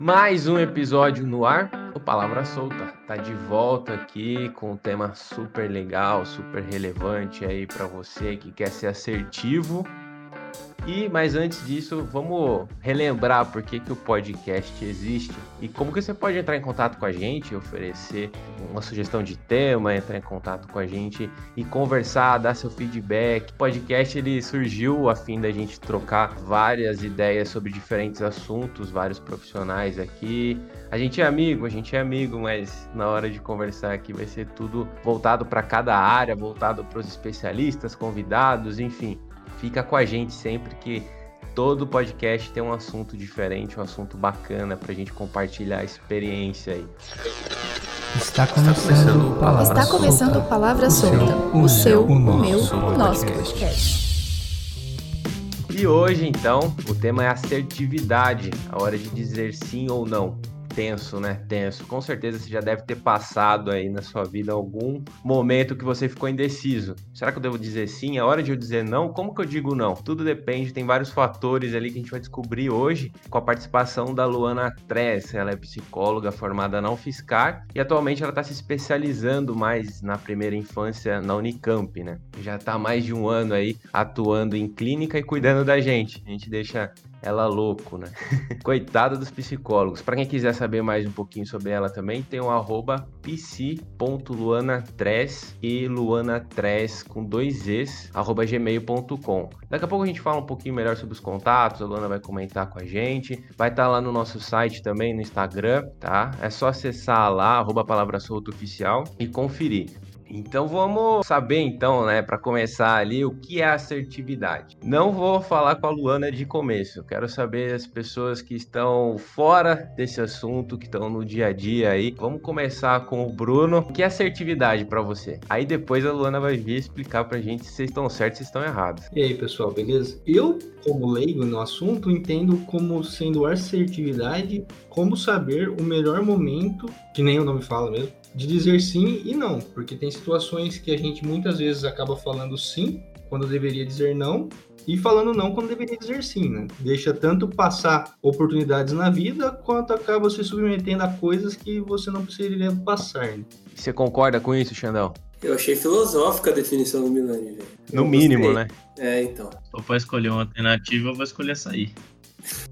Mais um episódio no ar, o Palavra Solta. Tá de volta aqui com um tema super legal, super relevante aí para você que quer ser assertivo e, mas antes disso, vamos relembrar por que, que o podcast existe e como que você pode entrar em contato com a gente, oferecer uma sugestão de tema, entrar em contato com a gente e conversar, dar seu feedback. O podcast ele surgiu a fim da gente trocar várias ideias sobre diferentes assuntos, vários profissionais aqui. A gente é amigo, a gente é amigo, mas na hora de conversar aqui vai ser tudo voltado para cada área, voltado para os especialistas, convidados, enfim fica com a gente sempre que todo podcast tem um assunto diferente, um assunto bacana pra gente compartilhar a experiência aí. Está começando, o Palavra Está começando o Palavra Solta, o, seu, o, o meu, o nosso podcast. E hoje, então, o tema é assertividade, a hora de dizer sim ou não tenso, né? Tenso. Com certeza você já deve ter passado aí na sua vida algum momento que você ficou indeciso. Será que eu devo dizer sim? É hora de eu dizer não? Como que eu digo não? Tudo depende, tem vários fatores ali que a gente vai descobrir hoje com a participação da Luana Tress. Ela é psicóloga formada na UFSCar e atualmente ela está se especializando mais na primeira infância na Unicamp, né? Já está mais de um ano aí atuando em clínica e cuidando da gente. A gente deixa ela louco, né? Coitada dos psicólogos. Para quem quiser saber mais um pouquinho sobre ela também, tem o arroba pc.luanatres e luanatres com dois es, arroba gmail.com. Daqui a pouco a gente fala um pouquinho melhor sobre os contatos, a Luana vai comentar com a gente. Vai estar tá lá no nosso site também, no Instagram, tá? É só acessar lá, arroba palavra solta oficial e conferir. Então vamos saber então, né, para começar ali, o que é assertividade. Não vou falar com a Luana de começo. Quero saber as pessoas que estão fora desse assunto, que estão no dia a dia aí. Vamos começar com o Bruno. O que é assertividade para você? Aí depois a Luana vai vir explicar pra gente se vocês estão certos, se estão errados. E aí, pessoal, beleza? Eu, como leigo no assunto, entendo como sendo assertividade, como saber o melhor momento, que nem o nome fala mesmo, de dizer sim e não, porque tem situações que a gente muitas vezes acaba falando sim quando deveria dizer não e falando não quando deveria dizer sim, né? Deixa tanto passar oportunidades na vida quanto acaba se submetendo a coisas que você não precisaria passar. Né? Você concorda com isso, Xandão? Eu achei filosófica a definição do Milani, velho. No mínimo, né? É, então. Se eu for escolher uma alternativa, eu vou escolher sair.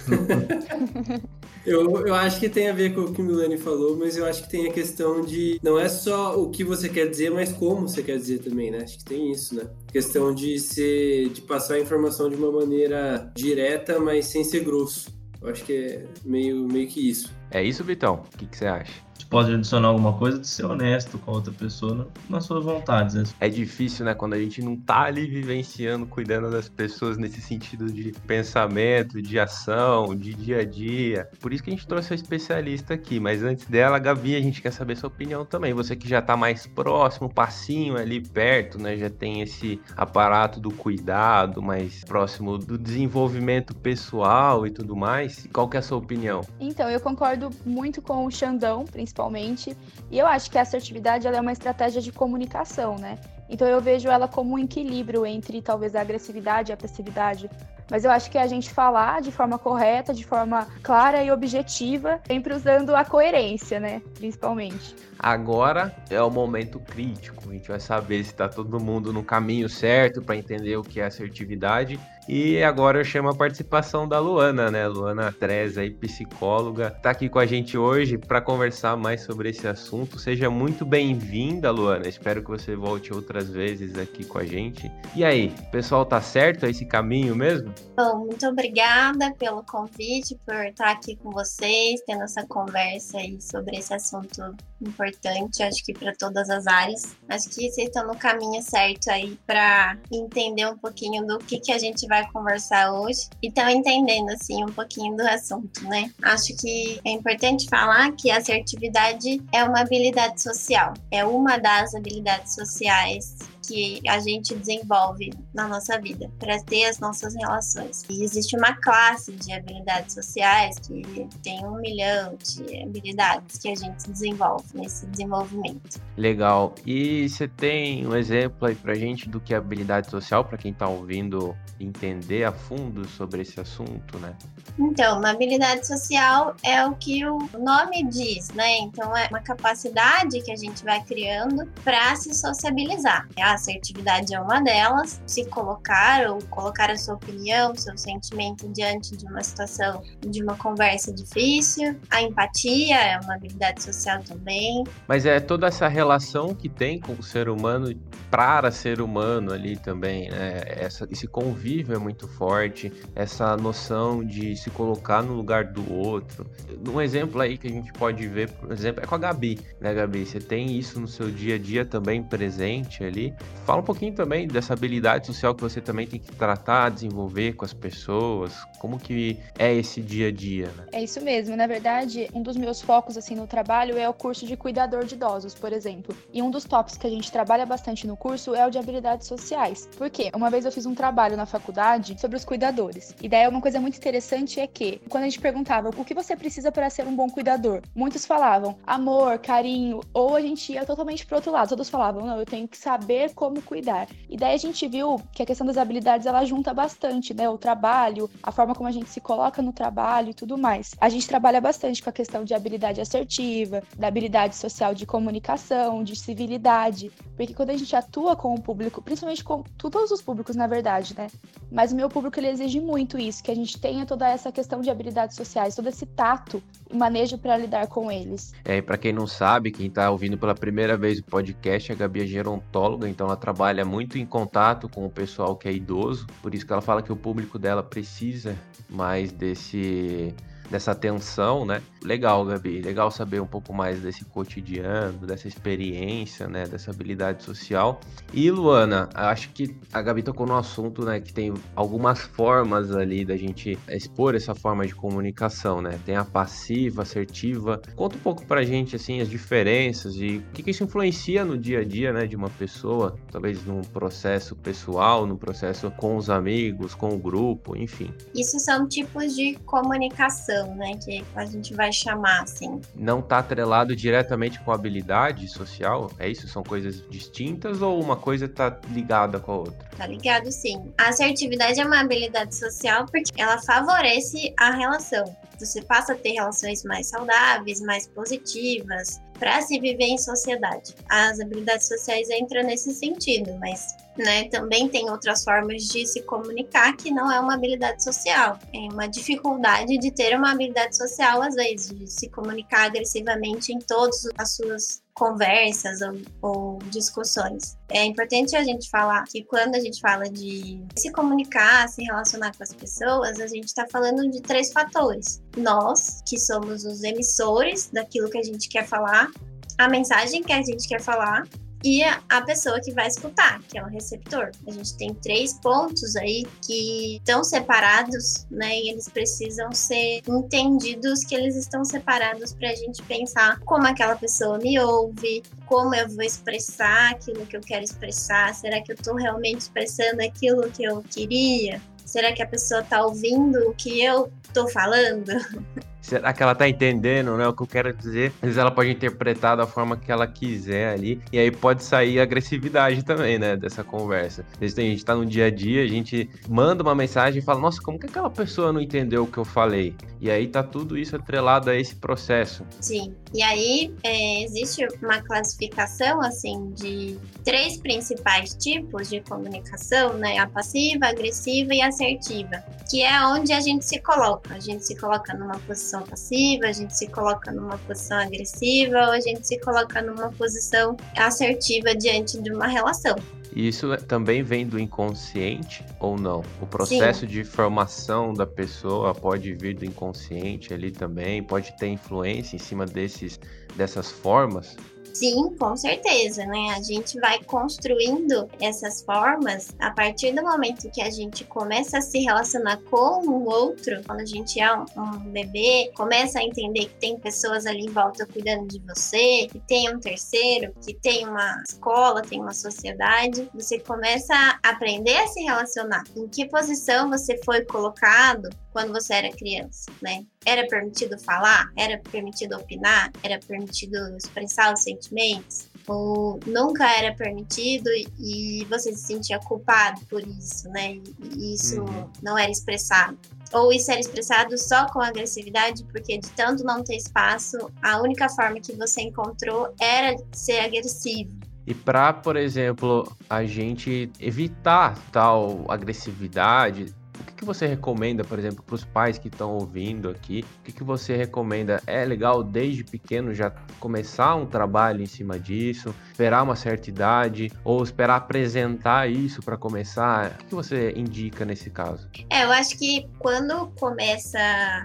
Eu, eu acho que tem a ver com o que o Milani falou, mas eu acho que tem a questão de não é só o que você quer dizer, mas como você quer dizer também, né? Acho que tem isso, né? Questão de ser, de passar a informação de uma maneira direta, mas sem ser grosso. Eu acho que é meio, meio que isso. É isso, Vitão? O que, que você acha? Pode adicionar alguma coisa de ser honesto com a outra pessoa no, nas suas vontades. Né? É difícil, né? Quando a gente não tá ali vivenciando, cuidando das pessoas nesse sentido de pensamento, de ação, de dia a dia. Por isso que a gente trouxe a especialista aqui. Mas antes dela, Gabi, a gente quer saber sua opinião também. Você que já tá mais próximo, passinho ali perto, né? Já tem esse aparato do cuidado, mais próximo do desenvolvimento pessoal e tudo mais. Qual que é a sua opinião? Então, eu concordo muito com o Xandão, principalmente principalmente. E eu acho que a assertividade é uma estratégia de comunicação, né? Então eu vejo ela como um equilíbrio entre talvez a agressividade e a passividade. Mas eu acho que é a gente falar de forma correta, de forma clara e objetiva, sempre usando a coerência, né? Principalmente. Agora é o momento crítico. A gente vai saber se está todo mundo no caminho certo para entender o que é assertividade. E agora eu chamo a participação da Luana, né? Luana Trez, aí, psicóloga, tá aqui com a gente hoje para conversar mais sobre esse assunto. Seja muito bem-vinda, Luana. Espero que você volte outras vezes aqui com a gente. E aí, pessoal tá certo? É esse caminho mesmo? Bom, muito obrigada pelo convite, por estar aqui com vocês, tendo essa conversa aí sobre esse assunto importante, acho que para todas as áreas. Acho que vocês estão no caminho certo aí para entender um pouquinho do que, que a gente vai conversar hoje e estão entendendo assim um pouquinho do assunto, né? Acho que é importante falar que a assertividade é uma habilidade social, é uma das habilidades sociais que a gente desenvolve na nossa vida para ter as nossas relações. E existe uma classe de habilidades sociais que tem um milhão de habilidades que a gente desenvolve nesse desenvolvimento. Legal. E você tem um exemplo aí pra gente do que é habilidade social, para quem tá ouvindo entender a fundo sobre esse assunto, né? Então, uma habilidade social é o que o nome diz, né? Então, é uma capacidade que a gente vai criando para se sociabilizar. A assertividade é uma delas, se colocar ou colocar a sua opinião, seu sentimento diante de uma situação, de uma conversa difícil. A empatia é uma habilidade social também. Mas é toda essa relação que tem com o ser humano para ser humano ali também, né? Essa, esse convívio é muito forte, essa noção de se colocar no lugar do outro. Um exemplo aí que a gente pode ver, por exemplo, é com a Gabi, né, Gabi? Você tem isso no seu dia a dia também presente ali. Fala um pouquinho também dessa habilidade social que você também tem que tratar, desenvolver com as pessoas. Como que é esse dia a dia, né? É isso mesmo. Na verdade, um dos meus focos assim no trabalho é o curso de cuidador de idosos, por exemplo. E um dos tópicos que a gente trabalha bastante no curso é o de habilidades sociais. Por quê? Uma vez eu fiz um trabalho na faculdade sobre os cuidadores. E daí uma coisa muito interessante é que, quando a gente perguntava o que você precisa para ser um bom cuidador, muitos falavam amor, carinho, ou a gente ia totalmente pro outro lado. Todos falavam, não, eu tenho que saber como cuidar. E daí a gente viu que a questão das habilidades ela junta bastante, né? O trabalho, a forma como a gente se coloca no trabalho e tudo mais. A gente trabalha bastante com a questão de habilidade assertiva, da habilidade social de comunicação, de civilidade, porque quando a gente atua com o público, principalmente com todos os públicos, na verdade, né? Mas o meu público ele exige muito isso, que a gente tenha toda essa questão de habilidades sociais, todo esse tato e manejo para lidar com eles. É, para quem não sabe, quem tá ouvindo pela primeira vez o podcast, a Gabi é gerontóloga, então ela trabalha muito em contato com o pessoal que é idoso, por isso que ela fala que o público dela precisa mais desse dessa atenção, né? Legal, Gabi, legal saber um pouco mais desse cotidiano, dessa experiência, né, dessa habilidade social. E Luana, acho que a Gabi tocou no assunto, né, que tem algumas formas ali da gente expor essa forma de comunicação, né? Tem a passiva, assertiva. Conta um pouco pra gente assim as diferenças e o que, que isso influencia no dia a dia, né, de uma pessoa, talvez num processo pessoal, num processo com os amigos, com o grupo, enfim. Isso são tipos de comunicação, né, que a gente vai chamar assim. Não tá atrelado diretamente com a habilidade social? É isso? São coisas distintas ou uma coisa tá ligada com a outra? Tá ligado, sim. A assertividade é uma habilidade social porque ela favorece a relação. Você passa a ter relações mais saudáveis, mais positivas, para se viver em sociedade. As habilidades sociais entram nesse sentido, mas né, também tem outras formas de se comunicar que não é uma habilidade social. É uma dificuldade de ter uma habilidade social, às vezes, de se comunicar agressivamente em todas as suas conversas ou, ou, discussões. É importante a gente falar que quando a gente fala de se comunicar, se relacionar com as pessoas, a gente está falando de três fatores. Nós, que somos os emissores daquilo que a gente quer falar, a mensagem que a gente quer falar e a pessoa que vai escutar, que é o receptor. A gente tem três pontos aí que estão separados, né? E eles precisam ser entendidos que eles estão separados para a gente pensar como aquela pessoa me ouve, como eu vou expressar aquilo que eu quero expressar, será que eu estou realmente expressando aquilo que eu queria? Será que a pessoa está ouvindo o que eu estou falando? Será que ela tá entendendo, né? O que eu quero dizer. Às vezes ela pode interpretar da forma que ela quiser ali. E aí pode sair agressividade também, né? Dessa conversa. Às vezes a gente tá no dia a dia, a gente manda uma mensagem e fala, nossa, como que aquela pessoa não entendeu o que eu falei? E aí tá tudo isso atrelado a esse processo. Sim. E aí é, existe uma classificação, assim, de três principais tipos de comunicação, né? A passiva, a agressiva e assertiva. Que é onde a gente se coloca. A gente se coloca numa posição posição passiva, a gente se coloca numa posição agressiva ou a gente se coloca numa posição assertiva diante de uma relação. E isso também vem do inconsciente ou não? O processo Sim. de formação da pessoa pode vir do inconsciente ali também, pode ter influência em cima desses, dessas formas? Sim, com certeza, né? A gente vai construindo essas formas a partir do momento que a gente começa a se relacionar com o outro, quando a gente é um, um bebê, começa a entender que tem pessoas ali em volta cuidando de você, que tem um terceiro, que tem uma escola, tem uma sociedade, você começa a aprender a se relacionar. Em que posição você foi colocado quando você era criança, né? Era permitido falar? Era permitido opinar? Era permitido expressar os sentimentos? Ou nunca era permitido e você se sentia culpado por isso, né? E isso uhum. não era expressado. Ou isso era expressado só com agressividade, porque de tanto não ter espaço, a única forma que você encontrou era ser agressivo. E para, por exemplo, a gente evitar tal agressividade, que, você recomenda, por exemplo, para os pais que estão ouvindo aqui? O que, que você recomenda? É legal desde pequeno já começar um trabalho em cima disso, esperar uma certa idade ou esperar apresentar isso para começar? O que, que você indica nesse caso? É, eu acho que quando começa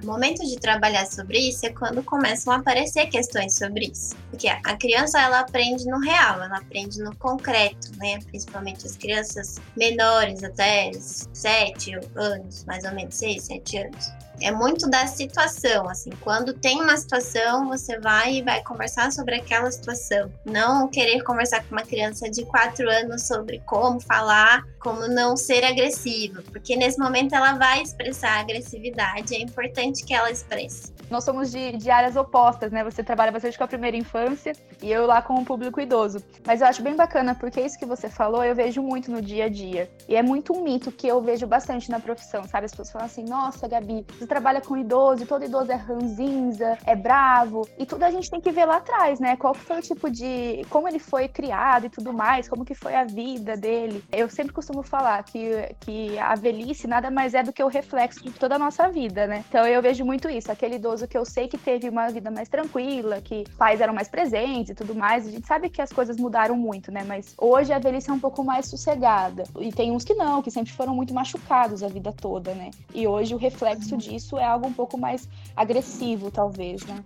o momento de trabalhar sobre isso é quando começam a aparecer questões sobre isso. Porque a criança ela aprende no real, ela aprende no concreto, né? Principalmente as crianças menores, até 7 anos, mais ou menos, 6, 7 anos. É muito da situação, assim, quando tem uma situação, você vai e vai conversar sobre aquela situação. Não querer conversar com uma criança de 4 anos sobre como falar, como não ser agressivo, porque nesse momento ela vai expressar agressividade, é importante que ela expresse. Nós somos de, de áreas opostas, né? Você trabalha bastante com a primeira infância e eu lá com o público idoso. Mas eu acho bem bacana, porque isso que você falou eu vejo muito no dia a dia. E é muito um mito que eu vejo bastante na profissão, sabe? As pessoas falam assim, nossa, Gabi, você trabalha com idoso todo idoso é ranzinza, é bravo. E tudo a gente tem que ver lá atrás, né? Qual foi o tipo de. como ele foi criado e tudo mais, como que foi a vida dele. Eu sempre costumo falar que, que a velhice nada mais é do que o reflexo de toda a nossa vida, né? Então eu vejo muito isso. Aquele idoso que eu sei que teve uma vida mais tranquila, que pais eram mais presentes e tudo mais. A gente sabe que as coisas mudaram muito, né? Mas hoje a velhice é um pouco mais sossegada. E tem uns que não, que sempre foram muito machucados a vida toda, né? E hoje o reflexo disso é algo um pouco mais agressivo, talvez, né?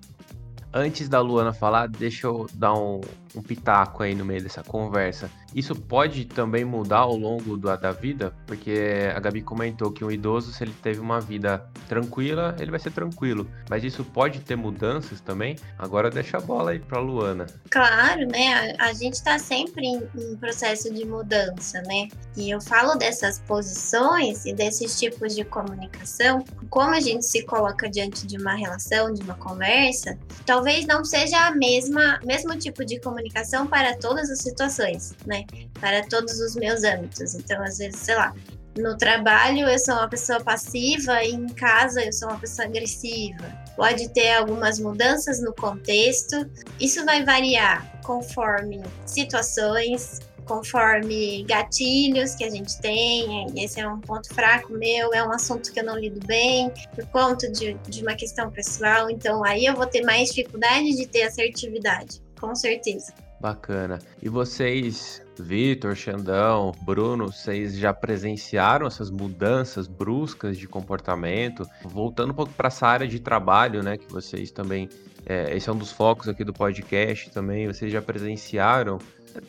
Antes da Luana falar, deixa eu dar um, um pitaco aí no meio dessa conversa. Isso pode também mudar ao longo do, da vida, porque a Gabi comentou que um idoso, se ele teve uma vida tranquila, ele vai ser tranquilo. Mas isso pode ter mudanças também? Agora deixa a bola aí pra Luana. Claro, né? A, a gente está sempre em, em, processo de mudança, né? E eu falo dessas posições e desses tipos de comunicação, como a gente se coloca diante de uma relação, de uma conversa, talvez não seja a mesma mesmo tipo de comunicação para todas as situações, né? Para todos os meus âmbitos. Então, às vezes, sei lá, no trabalho eu sou uma pessoa passiva e em casa eu sou uma pessoa agressiva. Pode ter algumas mudanças no contexto. Isso vai variar conforme situações, conforme gatilhos que a gente tem. Esse é um ponto fraco meu, é um assunto que eu não lido bem por conta de, de uma questão pessoal. Então aí eu vou ter mais dificuldade de ter assertividade, com certeza. Bacana. E vocês, Vitor, Xandão, Bruno, vocês já presenciaram essas mudanças bruscas de comportamento? Voltando um pouco para essa área de trabalho, né, que vocês também, é, esse é um dos focos aqui do podcast também, vocês já presenciaram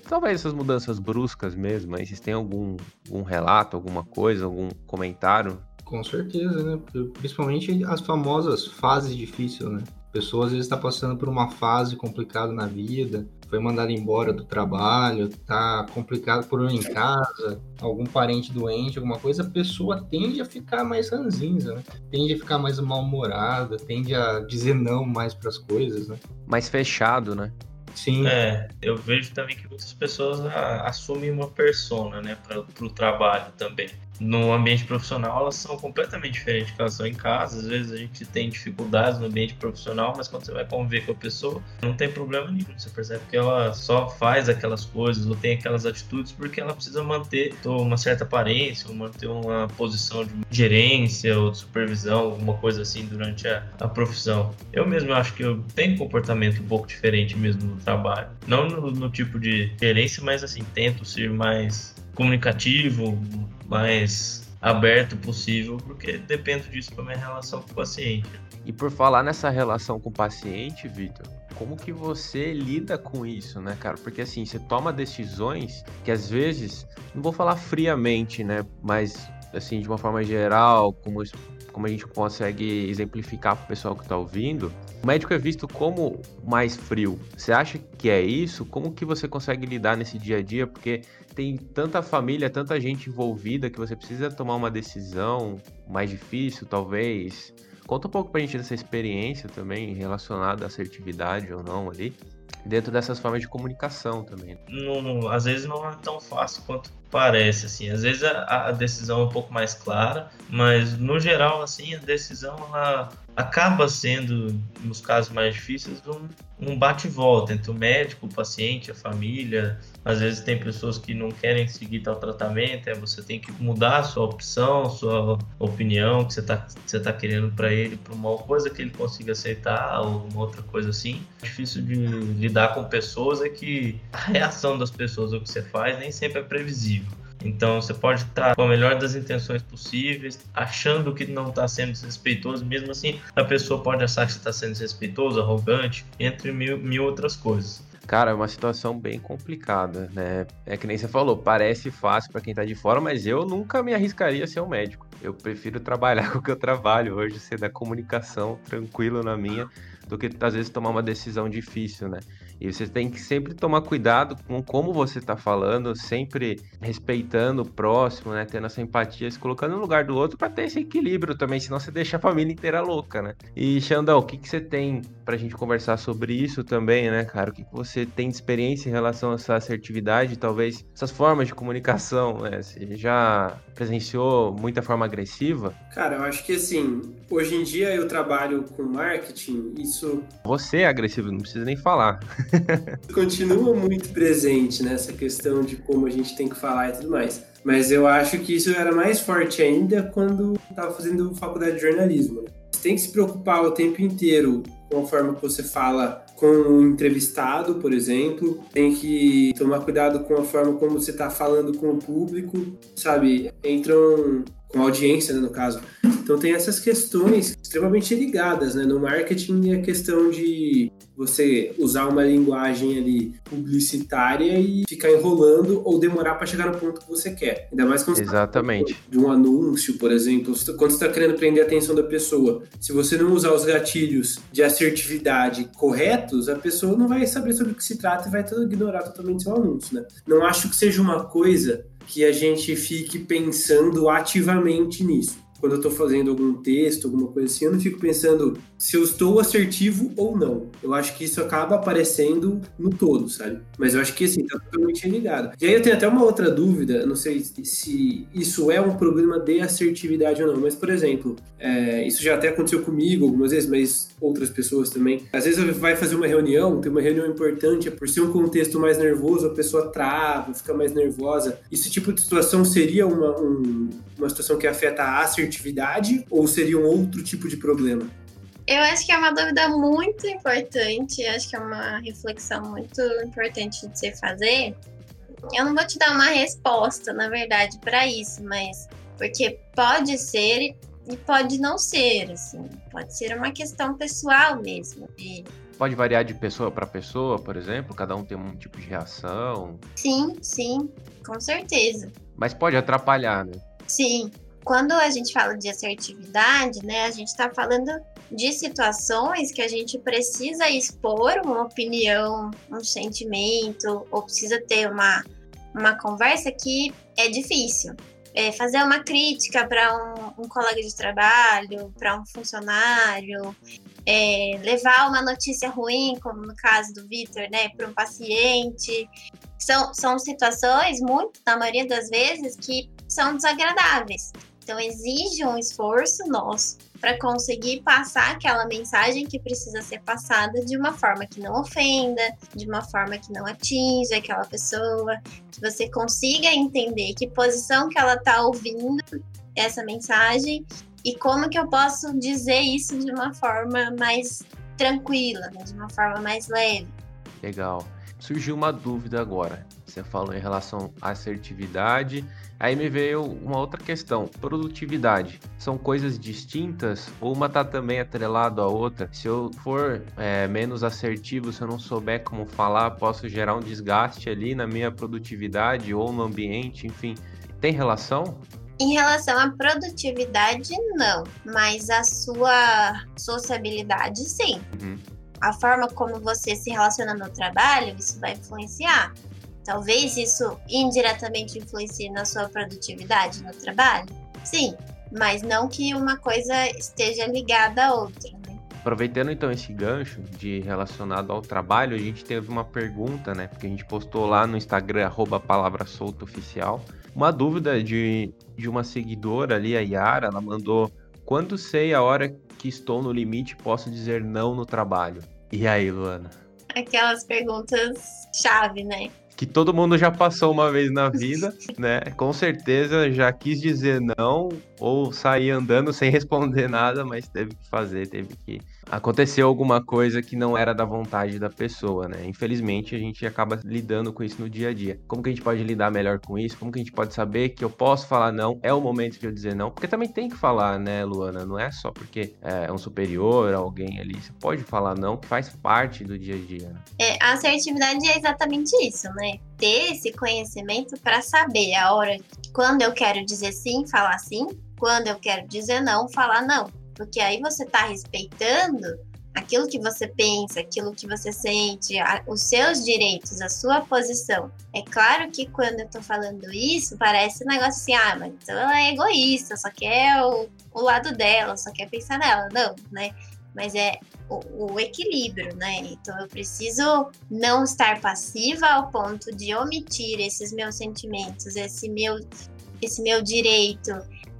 talvez essas mudanças bruscas mesmo, aí vocês têm algum, algum relato, alguma coisa, algum comentário? Com certeza, né? Principalmente as famosas fases difíceis, né? A pessoa às vezes está passando por uma fase complicada na vida, foi mandado embora do trabalho, tá complicado por um em casa, algum parente doente, alguma coisa, a pessoa tende a ficar mais ranzinza, né? Tende a ficar mais mal-humorada, tende a dizer não mais para as coisas, né? Mais fechado, né? Sim. É, eu vejo também que muitas pessoas assumem uma persona, né, para o trabalho também no ambiente profissional elas são completamente diferentes que elas são em casa. Às vezes a gente tem dificuldades no ambiente profissional, mas quando você vai conviver com a pessoa, não tem problema nenhum. Você percebe que ela só faz aquelas coisas ou tem aquelas atitudes porque ela precisa manter uma certa aparência, ou manter uma posição de gerência ou de supervisão, alguma coisa assim durante a, a profissão. Eu mesmo acho que eu tenho um comportamento um pouco diferente mesmo no trabalho. Não no, no tipo de gerência, mas assim, tento ser mais comunicativo, mais aberto possível, porque depende disso para minha relação com o paciente. E por falar nessa relação com o paciente, Vitor, como que você lida com isso, né, cara? Porque assim, você toma decisões que às vezes, não vou falar friamente, né, mas assim, de uma forma geral, como como a gente consegue exemplificar para o pessoal que está ouvindo, o médico é visto como mais frio. Você acha que é isso? Como que você consegue lidar nesse dia a dia? Porque tem tanta família, tanta gente envolvida que você precisa tomar uma decisão mais difícil, talvez. Conta um pouco para a gente dessa experiência também relacionada à assertividade ou não ali dentro dessas formas de comunicação também. Não, às vezes não é tão fácil quanto parece, assim. Às vezes a, a, decisão é um pouco mais clara, mas no geral, assim, a decisão ela acaba sendo, nos casos mais difíceis, um, um bate-volta entre o médico, o paciente, a família. Às vezes tem pessoas que não querem seguir tal tratamento, é você tem que mudar a sua opção, sua opinião que você está você tá querendo para ele, para uma coisa que ele consiga aceitar ou uma outra coisa assim. O difícil de lidar com pessoas é que a reação das pessoas ao que você faz nem sempre é previsível. Então você pode estar com a melhor das intenções possíveis, achando que não está sendo desrespeitoso, mesmo assim a pessoa pode achar que está sendo desrespeitoso, arrogante, entre mil, mil outras coisas. Cara, é uma situação bem complicada, né? É que nem você falou, parece fácil para quem tá de fora, mas eu nunca me arriscaria a ser um médico. Eu prefiro trabalhar com o que eu trabalho hoje, ser da comunicação, tranquilo na minha, do que às vezes tomar uma decisão difícil, né? E você tem que sempre tomar cuidado com como você está falando, sempre respeitando o próximo, né? Tendo essa empatia, se colocando no lugar do outro para ter esse equilíbrio também, senão você deixa a família inteira louca, né? E Xandão, o que, que você tem para a gente conversar sobre isso também, né, cara? O que, você tem de experiência em relação a essa assertividade, talvez essas formas de comunicação, né? Você já presenciou muita forma agressiva? Cara, eu acho que assim, hoje em dia eu trabalho com marketing, isso. Você é agressivo, não precisa nem falar. Continua muito presente nessa questão de como a gente tem que falar e tudo mais. Mas eu acho que isso era mais forte ainda quando estava fazendo faculdade de jornalismo. Você tem que se preocupar o tempo inteiro com a forma que você fala com o entrevistado, por exemplo. Tem que tomar cuidado com a forma como você está falando com o público, sabe? Entram com a audiência, né, no caso. Então tem essas questões extremamente ligadas, né? No marketing é a questão de você usar uma linguagem ali publicitária e ficar enrolando ou demorar para chegar no ponto que você quer. Ainda mais quando Exatamente. Você tá de um anúncio, por exemplo, quando você está querendo prender a atenção da pessoa. Se você não usar os gatilhos de assertividade corretos, a pessoa não vai saber sobre o que se trata e vai ignorar totalmente seu anúncio, né? Não acho que seja uma coisa que a gente fique pensando ativamente nisso quando eu estou fazendo algum texto, alguma coisa assim, eu não fico pensando se eu estou assertivo ou não. Eu acho que isso acaba aparecendo no todo, sabe? Mas eu acho que assim, tá totalmente ligado. E aí eu tenho até uma outra dúvida, não sei se isso é um problema de assertividade ou não, mas por exemplo, é, isso já até aconteceu comigo algumas vezes, mas outras pessoas também. Às vezes vai fazer uma reunião, tem uma reunião importante, por ser um contexto mais nervoso, a pessoa trava, fica mais nervosa. Esse tipo de situação seria uma, um, uma situação que afeta a assertividade ou seria um outro tipo de problema? Eu acho que é uma dúvida muito importante, acho que é uma reflexão muito importante de se fazer. Eu não vou te dar uma resposta, na verdade, para isso, mas porque pode ser e pode não ser, assim, pode ser uma questão pessoal mesmo. De... Pode variar de pessoa para pessoa, por exemplo, cada um tem um tipo de reação. Sim, sim, com certeza. Mas pode atrapalhar, né? Sim, quando a gente fala de assertividade, né, a gente está falando de situações que a gente precisa expor uma opinião, um sentimento, ou precisa ter uma, uma conversa que é difícil. É fazer uma crítica para um, um, colega de trabalho, para um funcionário, é, levar uma notícia ruim, como no caso do Vitor, né, para um paciente. São, são situações, muito, na maioria das vezes, que são desagradáveis. Então, exige um esforço nosso para conseguir passar aquela mensagem que precisa ser passada de uma forma que não ofenda, de uma forma que não atinja aquela pessoa, que você consiga entender que posição que ela está ouvindo essa mensagem e como que eu posso dizer isso de uma forma mais tranquila, né? de uma forma mais leve. Legal. surgiu uma dúvida agora. Você falou em relação à assertividade. Aí me veio uma outra questão: produtividade. São coisas distintas ou uma tá também atrelado à outra? Se eu for é, menos assertivo, se eu não souber como falar, posso gerar um desgaste ali na minha produtividade ou no ambiente, enfim. Tem relação? Em relação à produtividade, não. Mas a sua sociabilidade, sim. Uhum. A forma como você se relaciona no trabalho, isso vai influenciar. Talvez isso indiretamente influencie na sua produtividade no trabalho. Sim, mas não que uma coisa esteja ligada à outra. Né? Aproveitando então esse gancho de relacionado ao trabalho, a gente teve uma pergunta, né? Porque a gente postou lá no Instagram, arroba palavra solta oficial, uma dúvida de, de uma seguidora ali, a Yara, ela mandou quando sei a hora que estou no limite, posso dizer não no trabalho. E aí, Luana? Aquelas perguntas chave, né? Que todo mundo já passou uma vez na vida, né? Com certeza já quis dizer não ou sair andando sem responder nada, mas teve que fazer, teve que aconteceu alguma coisa que não era da vontade da pessoa, né? Infelizmente, a gente acaba lidando com isso no dia a dia. Como que a gente pode lidar melhor com isso? Como que a gente pode saber que eu posso falar não? É o momento de eu dizer não? Porque também tem que falar, né, Luana? Não é só porque é um superior, alguém ali. Você pode falar não, que faz parte do dia a dia. Né? É, a assertividade é exatamente isso, né? Ter esse conhecimento para saber a hora quando eu quero dizer sim, falar sim, quando eu quero dizer não, falar não porque aí você está respeitando aquilo que você pensa, aquilo que você sente, a, os seus direitos, a sua posição. É claro que quando eu estou falando isso, parece um negócio assim, ah, mas então ela é egoísta, só quer o, o lado dela, só quer pensar nela. Não, né? Mas é o, o, equilíbrio, né? Então eu preciso não estar passiva ao ponto de omitir esses meus sentimentos, esse meu, esse meu direito,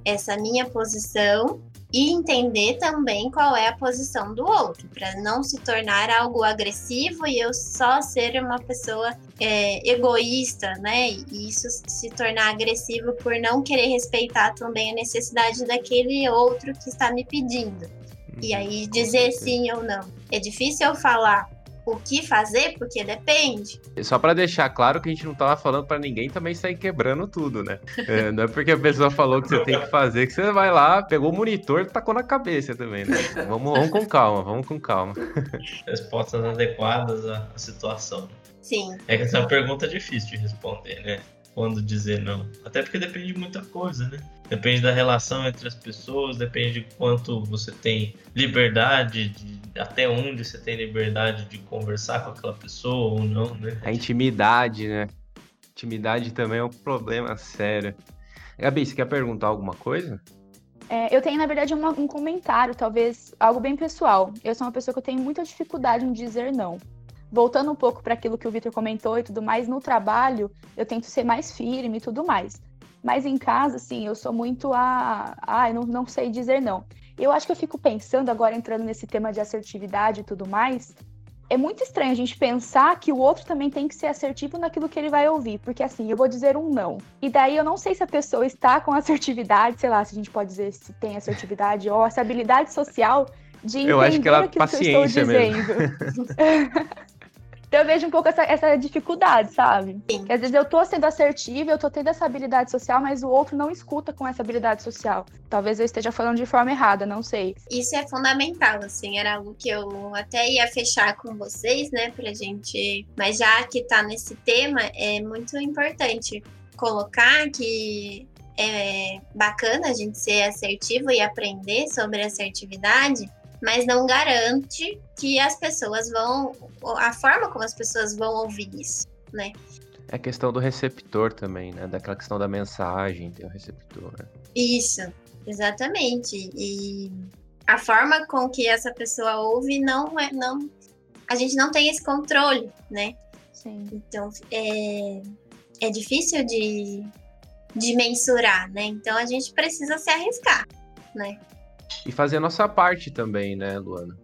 essa minha posição e entender também qual é a posição do outro, para não se tornar algo agressivo e eu só ser uma pessoa é, egoísta, né? E isso se tornar agressivo por não querer respeitar também a necessidade daquele outro que está me pedindo. E uhum. aí dizer sim ou não. É difícil eu falar o que fazer, porque depende. Só para deixar claro que a gente não tava falando para ninguém também sair quebrando tudo, né? É, não é porque a pessoa falou que você tem que fazer, que você vai lá, pegou o monitor e tacou na cabeça também, né? Vamos, vamos com calma, vamos com calma. Respostas adequadas à situação. Sim. É que essa é uma pergunta difícil de responder, né? Quando dizer não. Até porque depende de muita coisa, né? Depende da relação entre as pessoas, depende de quanto você tem liberdade, de até onde você tem liberdade de conversar com aquela pessoa ou não, né? A intimidade, né? Intimidade também é um problema sério. Gabi, você quer perguntar alguma coisa? É, eu tenho, na verdade, uma, um comentário, talvez algo bem pessoal. Eu sou uma pessoa que eu tenho muita dificuldade em dizer não. Voltando um pouco para aquilo que o Vitor comentou e tudo mais, no trabalho eu tento ser mais firme e tudo mais. Mas em casa, assim, eu sou muito a. Ah, eu não, não sei dizer não. Eu acho que eu fico pensando, agora entrando nesse tema de assertividade e tudo mais, é muito estranho a gente pensar que o outro também tem que ser assertivo naquilo que ele vai ouvir, porque assim, eu vou dizer um não. E daí eu não sei se a pessoa está com assertividade, sei lá, se a gente pode dizer se tem assertividade ou essa habilidade social de entender eu acho que ela aquilo que eu estou dizendo. Então eu vejo um pouco essa, essa dificuldade, sabe? Sim. Que às vezes eu tô sendo assertiva, eu tô tendo essa habilidade social, mas o outro não escuta com essa habilidade social. Talvez eu esteja falando de forma errada, não sei. Isso é fundamental, assim, era algo que eu até ia fechar com vocês, né, pra gente. Mas já que tá nesse tema, é muito importante colocar que é bacana a gente ser assertivo e aprender sobre assertividade, mas não garante que as pessoas vão. a forma como as pessoas vão ouvir isso, né? É questão do receptor também, né? Daquela questão da mensagem, tem o receptor. Né? Isso, exatamente. E a forma com que essa pessoa ouve não é. Não, a gente não tem esse controle, né? Sim. Então é, é difícil de, de mensurar, né? Então a gente precisa se arriscar, né? E fazer a nossa parte também, né, Luana?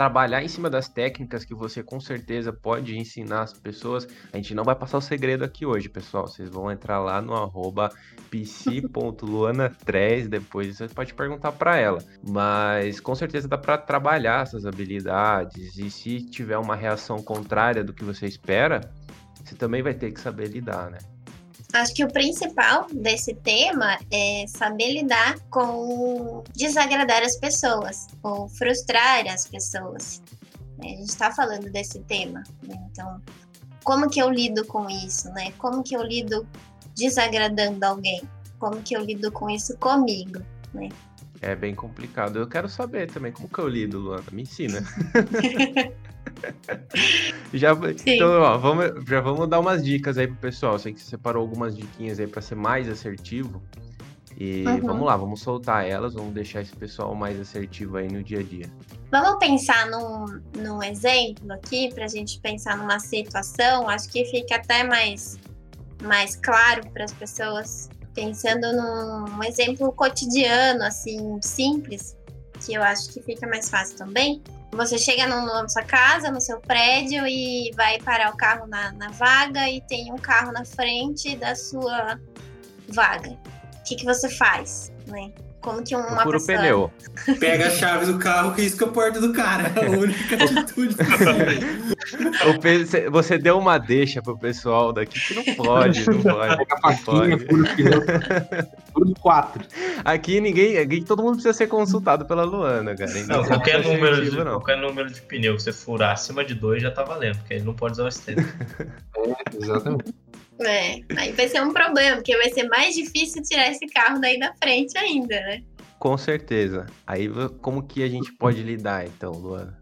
trabalhar em cima das técnicas que você com certeza pode ensinar as pessoas. A gente não vai passar o segredo aqui hoje, pessoal. Vocês vão entrar lá no arroba pc.luana3, depois você pode perguntar para ela. Mas com certeza dá para trabalhar essas habilidades e se tiver uma reação contrária do que você espera, você também vai ter que saber lidar, né? Acho que o principal desse tema é saber lidar com desagradar as pessoas ou frustrar as pessoas. A gente está falando desse tema, né? então como que eu lido com isso, né? Como que eu lido desagradando alguém? Como que eu lido com isso comigo, né? É bem complicado. Eu quero saber também como que eu lido, Luana. Me ensina. já, então, ó, vamos, já vamos dar umas dicas aí pro pessoal. Sei que você separou algumas diquinhas aí para ser mais assertivo. E uhum. vamos lá, vamos soltar elas, vamos deixar esse pessoal mais assertivo aí no dia a dia. Vamos pensar num, num exemplo aqui, para a gente pensar numa situação, acho que fica até mais, mais claro para as pessoas, pensando num exemplo cotidiano, assim, simples, que eu acho que fica mais fácil também. Você chega no, na sua casa, no seu prédio e vai parar o carro na, na vaga e tem um carro na frente da sua vaga. O que, que você faz, né? Como que uma Procura pessoa... o pneu. Pega a chave do carro e risca a porta do cara. É a única atitude possível. Você deu uma deixa pro pessoal daqui que não pode, não pode. Pega a faquinha, fura o pneu. Fura quatro. Aqui ninguém, aqui todo mundo precisa ser consultado pela Luana, cara. Não, qualquer número, de, não. qualquer número de pneu que você furar acima de dois já tá valendo, porque ele não pode usar o externo. É, exatamente. É, aí vai ser um problema, porque vai ser mais difícil tirar esse carro daí da frente ainda, né? Com certeza. Aí como que a gente pode lidar, então, Luana?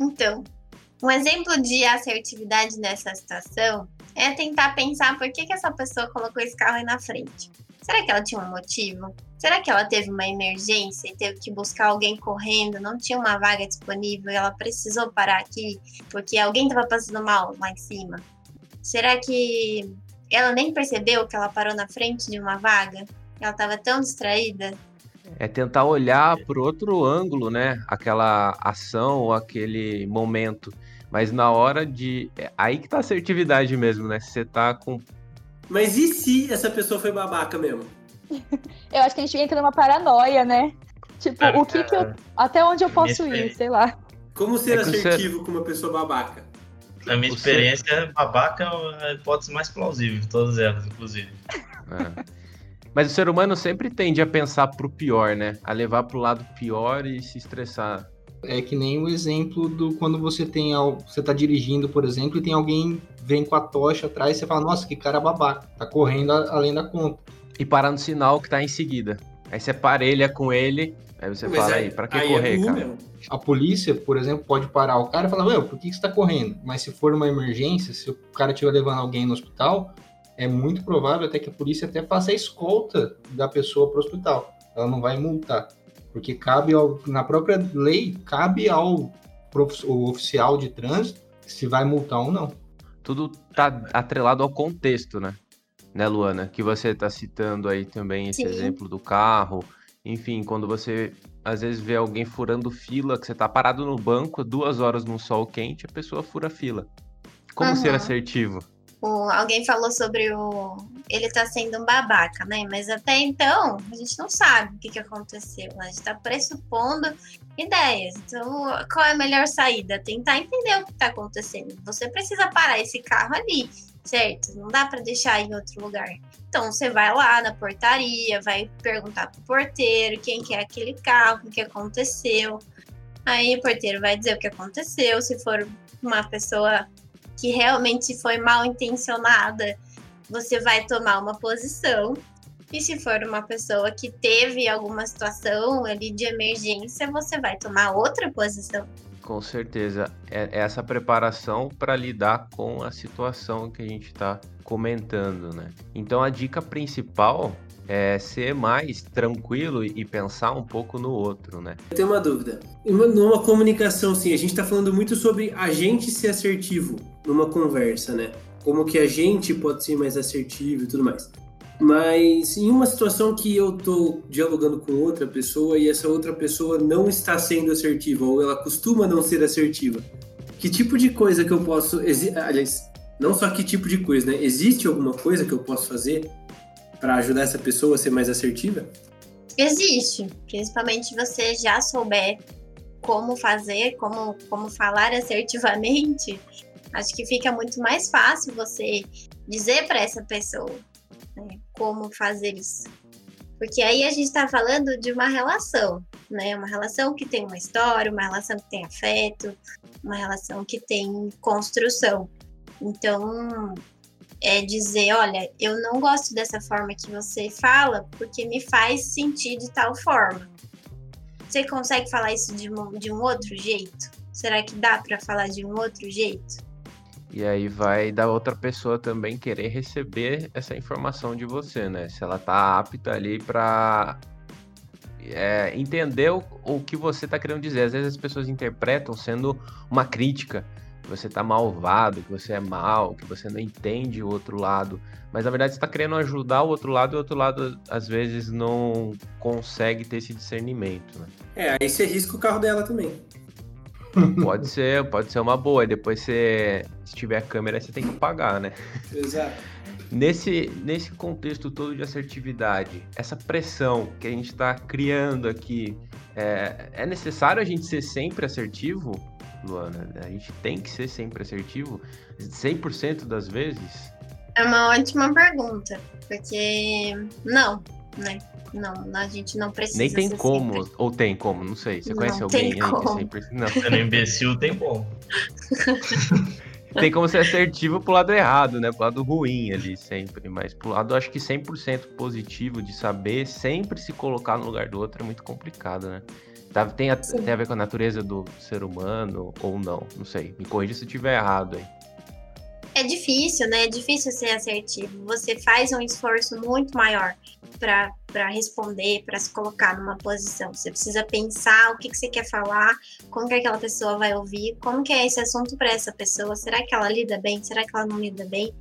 Então, um exemplo de assertividade nessa situação é tentar pensar por que, que essa pessoa colocou esse carro aí na frente. Será que ela tinha um motivo? Será que ela teve uma emergência e teve que buscar alguém correndo? Não tinha uma vaga disponível e ela precisou parar aqui porque alguém estava passando mal lá em cima? Será que ela nem percebeu que ela parou na frente de uma vaga? Ela estava tão distraída? É tentar olhar por outro ângulo, né? Aquela ação ou aquele momento. Mas na hora de. É aí que tá a assertividade mesmo, né? Se você tá com. Mas e se essa pessoa foi babaca mesmo? eu acho que a gente entra numa paranoia, né? Tipo, o que que eu. Até onde eu posso ir, sei lá. Como ser é assertivo você... com uma pessoa babaca? Na minha Você... experiência, babaca é a hipótese mais plausível de todas elas, inclusive. É. Mas o ser humano sempre tende a pensar pro pior, né? A levar pro lado pior e se estressar. É que nem o exemplo do quando você tem você tá dirigindo, por exemplo, e tem alguém vem com a tocha atrás e você fala, nossa, que cara babaca, tá correndo além da conta. E parar no sinal que tá em seguida. Aí você parelha com ele, aí você Mas fala aí, pra que aí é correr, é cara? A polícia, por exemplo, pode parar o cara e falar, meu, por que, você tá correndo? Mas se for uma emergência, se o cara estiver levando alguém no hospital, é muito provável até que a polícia até faça a escolta da pessoa para o hospital. Ela não vai multar. Porque cabe ao, na própria lei, cabe ao oficial de trânsito se vai multar ou não. Tudo tá atrelado ao contexto, né? Né, Luana? Que você tá citando aí também esse Sim. exemplo do carro. Enfim, quando você às vezes vê alguém furando fila, que você tá parado no banco duas horas no sol quente, a pessoa fura fila. Como uhum. ser assertivo? O, alguém falou sobre o. Ele tá sendo um babaca, né? Mas até então, a gente não sabe o que, que aconteceu. Né? A gente tá pressupondo ideias. Então, qual é a melhor saída? Tentar entender o que tá acontecendo. Você precisa parar esse carro ali, certo? Não dá para deixar em outro lugar. Então, você vai lá na portaria, vai perguntar pro porteiro quem que é aquele carro, o que aconteceu. Aí o porteiro vai dizer o que aconteceu. Se for uma pessoa que realmente foi mal intencionada, você vai tomar uma posição. E se for uma pessoa que teve alguma situação ali de emergência, você vai tomar outra posição. Com certeza. É essa preparação para lidar com a situação que a gente está comentando, né? Então a dica principal é ser mais tranquilo e pensar um pouco no outro, né? Eu tenho uma dúvida. Numa comunicação, sim, a gente está falando muito sobre a gente ser assertivo numa conversa, né? Como que a gente pode ser mais assertivo e tudo mais. Mas em uma situação que eu tô dialogando com outra pessoa e essa outra pessoa não está sendo assertiva ou ela costuma não ser assertiva, que tipo de coisa que eu posso, aliás, não só que tipo de coisa, né? Existe alguma coisa que eu posso fazer para ajudar essa pessoa a ser mais assertiva? Existe, principalmente você já souber como fazer, como, como falar assertivamente, acho que fica muito mais fácil você dizer para essa pessoa né, como fazer isso. Porque aí a gente está falando de uma relação, né? Uma relação que tem uma história, uma relação que tem afeto, uma relação que tem construção. Então, é dizer, olha, eu não gosto dessa forma que você fala porque me faz sentir de tal forma. Você consegue falar isso de um, de um outro jeito? Será que dá para falar de um outro jeito? E aí vai da outra pessoa também querer receber essa informação de você, né? Se ela tá apta ali para é, entender o, o, que você tá querendo dizer. Às vezes as pessoas interpretam sendo uma crítica, que você tá malvado, que você é mal, que você não entende o outro lado. Mas na verdade você tá querendo ajudar o outro lado e o outro lado às vezes não consegue ter esse discernimento, né? É, aí você risca o carro dela também. Pode ser, pode ser uma boa. E depois você, se tiver câmera, você tem que pagar, né? Exato. Nesse, nesse contexto todo de assertividade, essa pressão que a gente está criando aqui, é, é necessário a gente ser sempre assertivo, Luana? A gente tem que ser sempre assertivo 100% das vezes? É uma ótima pergunta, porque não, né? Não, a gente não precisa. Nem tem como, sempre. ou tem como, não sei. Você conhece não alguém aí como. que sempre. Não. Sendo imbecil, tem como. tem como ser assertivo pro lado errado, né? Pro lado ruim ali, sempre. Mas pro lado, acho que 100% positivo de saber sempre se colocar no lugar do outro é muito complicado, né? Tá, tem a, tem a ver com a natureza do ser humano ou não, não sei. Me corrija se eu estiver errado aí. É difícil, né? É difícil ser assertivo. Você faz um esforço muito maior para responder, para se colocar numa posição. Você precisa pensar o que, que você quer falar, como que aquela pessoa vai ouvir, como que é esse assunto para essa pessoa, será que ela lida bem, será que ela não lida bem?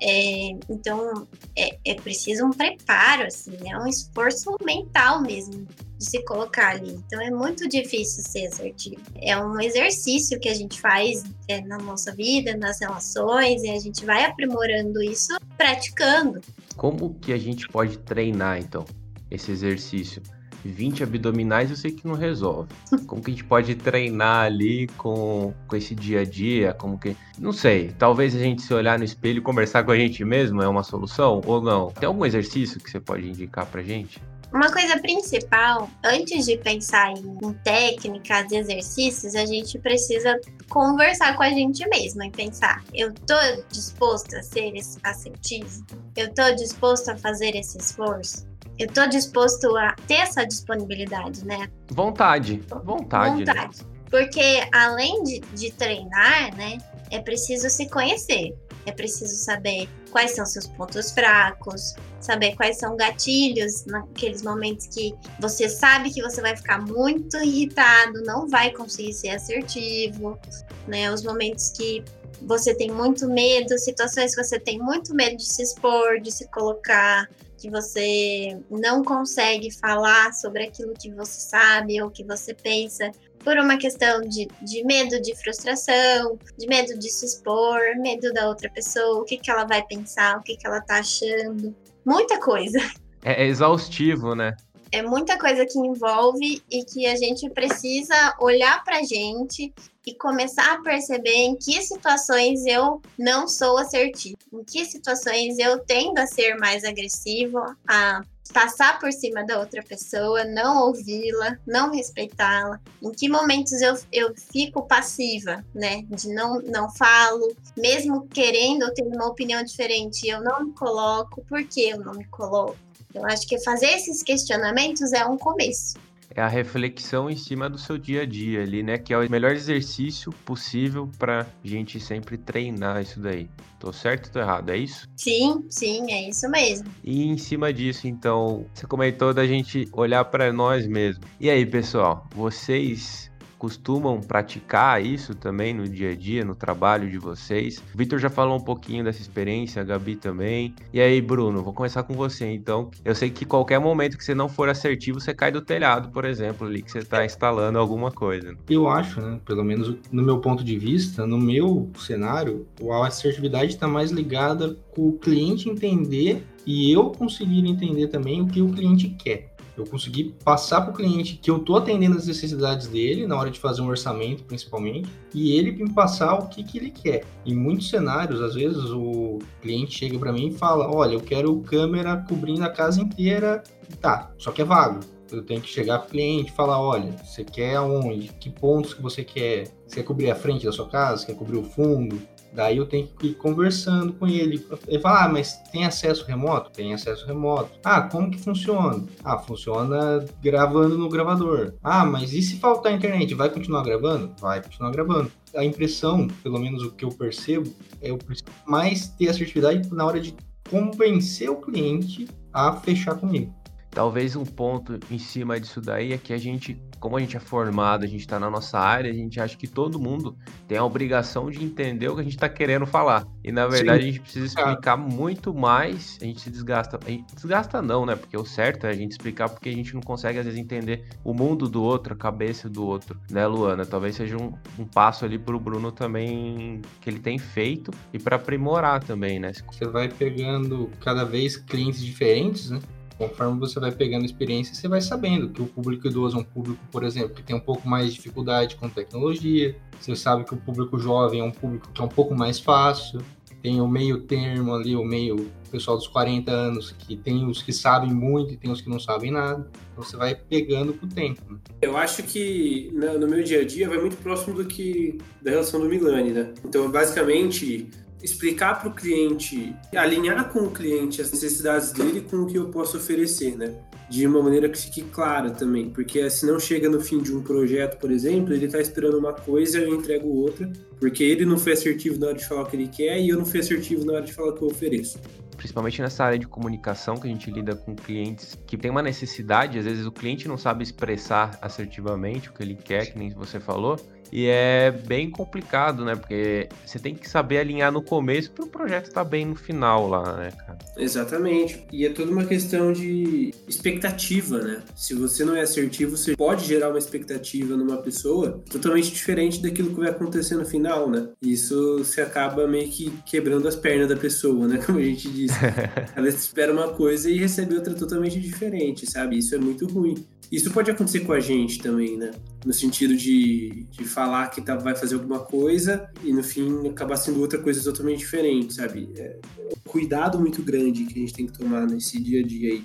É, então, é, é, preciso um preparo, assim, é um esforço mental mesmo de se colocar ali. Então, é muito difícil ser assertivo. É um exercício que a gente faz é, na nossa vida, nas relações, e a gente vai aprimorando isso praticando. Como que a gente pode treinar, então, esse exercício? 20 abdominais eu sei que não resolve. Como que a gente pode treinar ali com, com esse dia a dia? Como que. Não sei. Talvez a gente se olhar no espelho e conversar com a gente mesmo é uma solução ou não? Tem algum exercício que você pode indicar pra gente? Uma coisa principal, antes de pensar em técnicas, exercícios, a gente precisa conversar com a gente mesmo e pensar: eu tô disposto a ser assertivo? Eu tô disposto a fazer esse esforço? eu tô disposto a ter essa disponibilidade, né? Vontade. Vontade. Né? Vontade. Né? Porque além de, de treinar, né, é preciso se conhecer. É preciso saber quais são seus pontos fracos, saber quais são gatilhos naqueles momentos que você sabe que você vai ficar muito irritado, não vai conseguir ser assertivo, né? Os momentos que você tem muito medo, situações que você tem muito medo de se expor, de se colocar, que você não consegue falar sobre aquilo que você sabe ou que você pensa por uma questão de, de medo de frustração, de medo de se expor, medo da outra pessoa, o que, que ela vai pensar, o que, que ela tá achando. Muita coisa. É, é exaustivo, né? É muita coisa que envolve e que a gente precisa olhar pra gente e começar a perceber em que situações eu não sou assertivo, em que situações eu tendo a ser mais agressivo, a passar por cima da outra pessoa, não ouvi-la, não respeitá-la, em que momentos eu, eu fico passiva, né, de não, não falo, mesmo querendo ou tendo uma opinião diferente, eu não me coloco, por que eu não me coloco? Eu acho que fazer esses questionamentos é um começo é a reflexão em cima do seu dia a dia ali, né? Que é o melhor exercício possível para gente sempre treinar isso daí. Tô certo ou tô errado? É isso? Sim, sim, é isso mesmo. E em cima disso, então, você comentou da gente olhar para nós mesmos. E aí, pessoal, vocês costumam praticar isso também no dia a dia, no trabalho de vocês? O Vitor já falou um pouquinho dessa experiência, a Gabi também. E aí, Bruno, vou começar com você. Então, eu sei que qualquer momento que você não for assertivo, você cai do telhado, por exemplo, ali que você está instalando alguma coisa. Eu acho, né, pelo menos no meu ponto de vista, no meu cenário, a assertividade está mais ligada com o cliente entender e eu conseguir entender também o que o cliente quer. Eu consegui passar para o cliente que eu estou atendendo as necessidades dele na hora de fazer um orçamento, principalmente, e ele me passar o que, que ele quer. Em muitos cenários, às vezes o cliente chega para mim e fala: Olha, eu quero câmera cobrindo a casa inteira. Tá, só que é vago. Eu tenho que chegar para o cliente e falar: olha, você quer aonde? Que pontos que você quer? Você quer cobrir a frente da sua casa? Você quer cobrir o fundo? Daí eu tenho que ir conversando com ele. Ele fala, ah, mas tem acesso remoto? Tem acesso remoto. Ah, como que funciona? Ah, funciona gravando no gravador. Ah, mas e se faltar internet? Vai continuar gravando? Vai continuar gravando. A impressão, pelo menos o que eu percebo, é eu preciso mais ter assertividade na hora de convencer o cliente a fechar comigo. Talvez um ponto em cima disso daí é que a gente, como a gente é formado, a gente está na nossa área, a gente acha que todo mundo tem a obrigação de entender o que a gente está querendo falar. E na verdade Sim. a gente precisa explicar muito mais, a gente se desgasta. A gente desgasta não, né? Porque o certo é a gente explicar porque a gente não consegue às vezes entender o mundo do outro, a cabeça do outro, né, Luana? Talvez seja um, um passo ali para o Bruno também que ele tem feito e para aprimorar também, né? Você vai pegando cada vez clientes diferentes, né? Conforme você vai pegando experiência, você vai sabendo que o público idoso é um público, por exemplo, que tem um pouco mais de dificuldade com tecnologia. Você sabe que o público jovem é um público que é um pouco mais fácil. Tem o meio termo ali, o meio pessoal dos 40 anos, que tem os que sabem muito e tem os que não sabem nada. Então você vai pegando com o tempo. Né? Eu acho que no meu dia a dia vai muito próximo do que da relação do Milani, né? Então, basicamente, explicar para o cliente, alinhar com o cliente as necessidades dele com o que eu posso oferecer, né? De uma maneira que fique clara também, porque se não chega no fim de um projeto, por exemplo, ele está esperando uma coisa e eu entrego outra, porque ele não foi assertivo na hora de falar o que ele quer e eu não fui assertivo na hora de falar o que eu ofereço principalmente nessa área de comunicação que a gente lida com clientes que tem uma necessidade, às vezes o cliente não sabe expressar assertivamente o que ele quer, que nem você falou, e é bem complicado, né? Porque você tem que saber alinhar no começo para o projeto estar tá bem no final lá, né, cara? Exatamente. E é toda uma questão de expectativa, né? Se você não é assertivo, você pode gerar uma expectativa numa pessoa totalmente diferente daquilo que vai acontecer no final, né? Isso se acaba meio que quebrando as pernas da pessoa, né? Como a gente disse. Ela espera uma coisa e recebe outra totalmente diferente, sabe? Isso é muito ruim. Isso pode acontecer com a gente também, né? No sentido de, de falar que tá, vai fazer alguma coisa e no fim acabar sendo outra coisa totalmente diferente, sabe? É um cuidado muito grande que a gente tem que tomar nesse dia a dia aí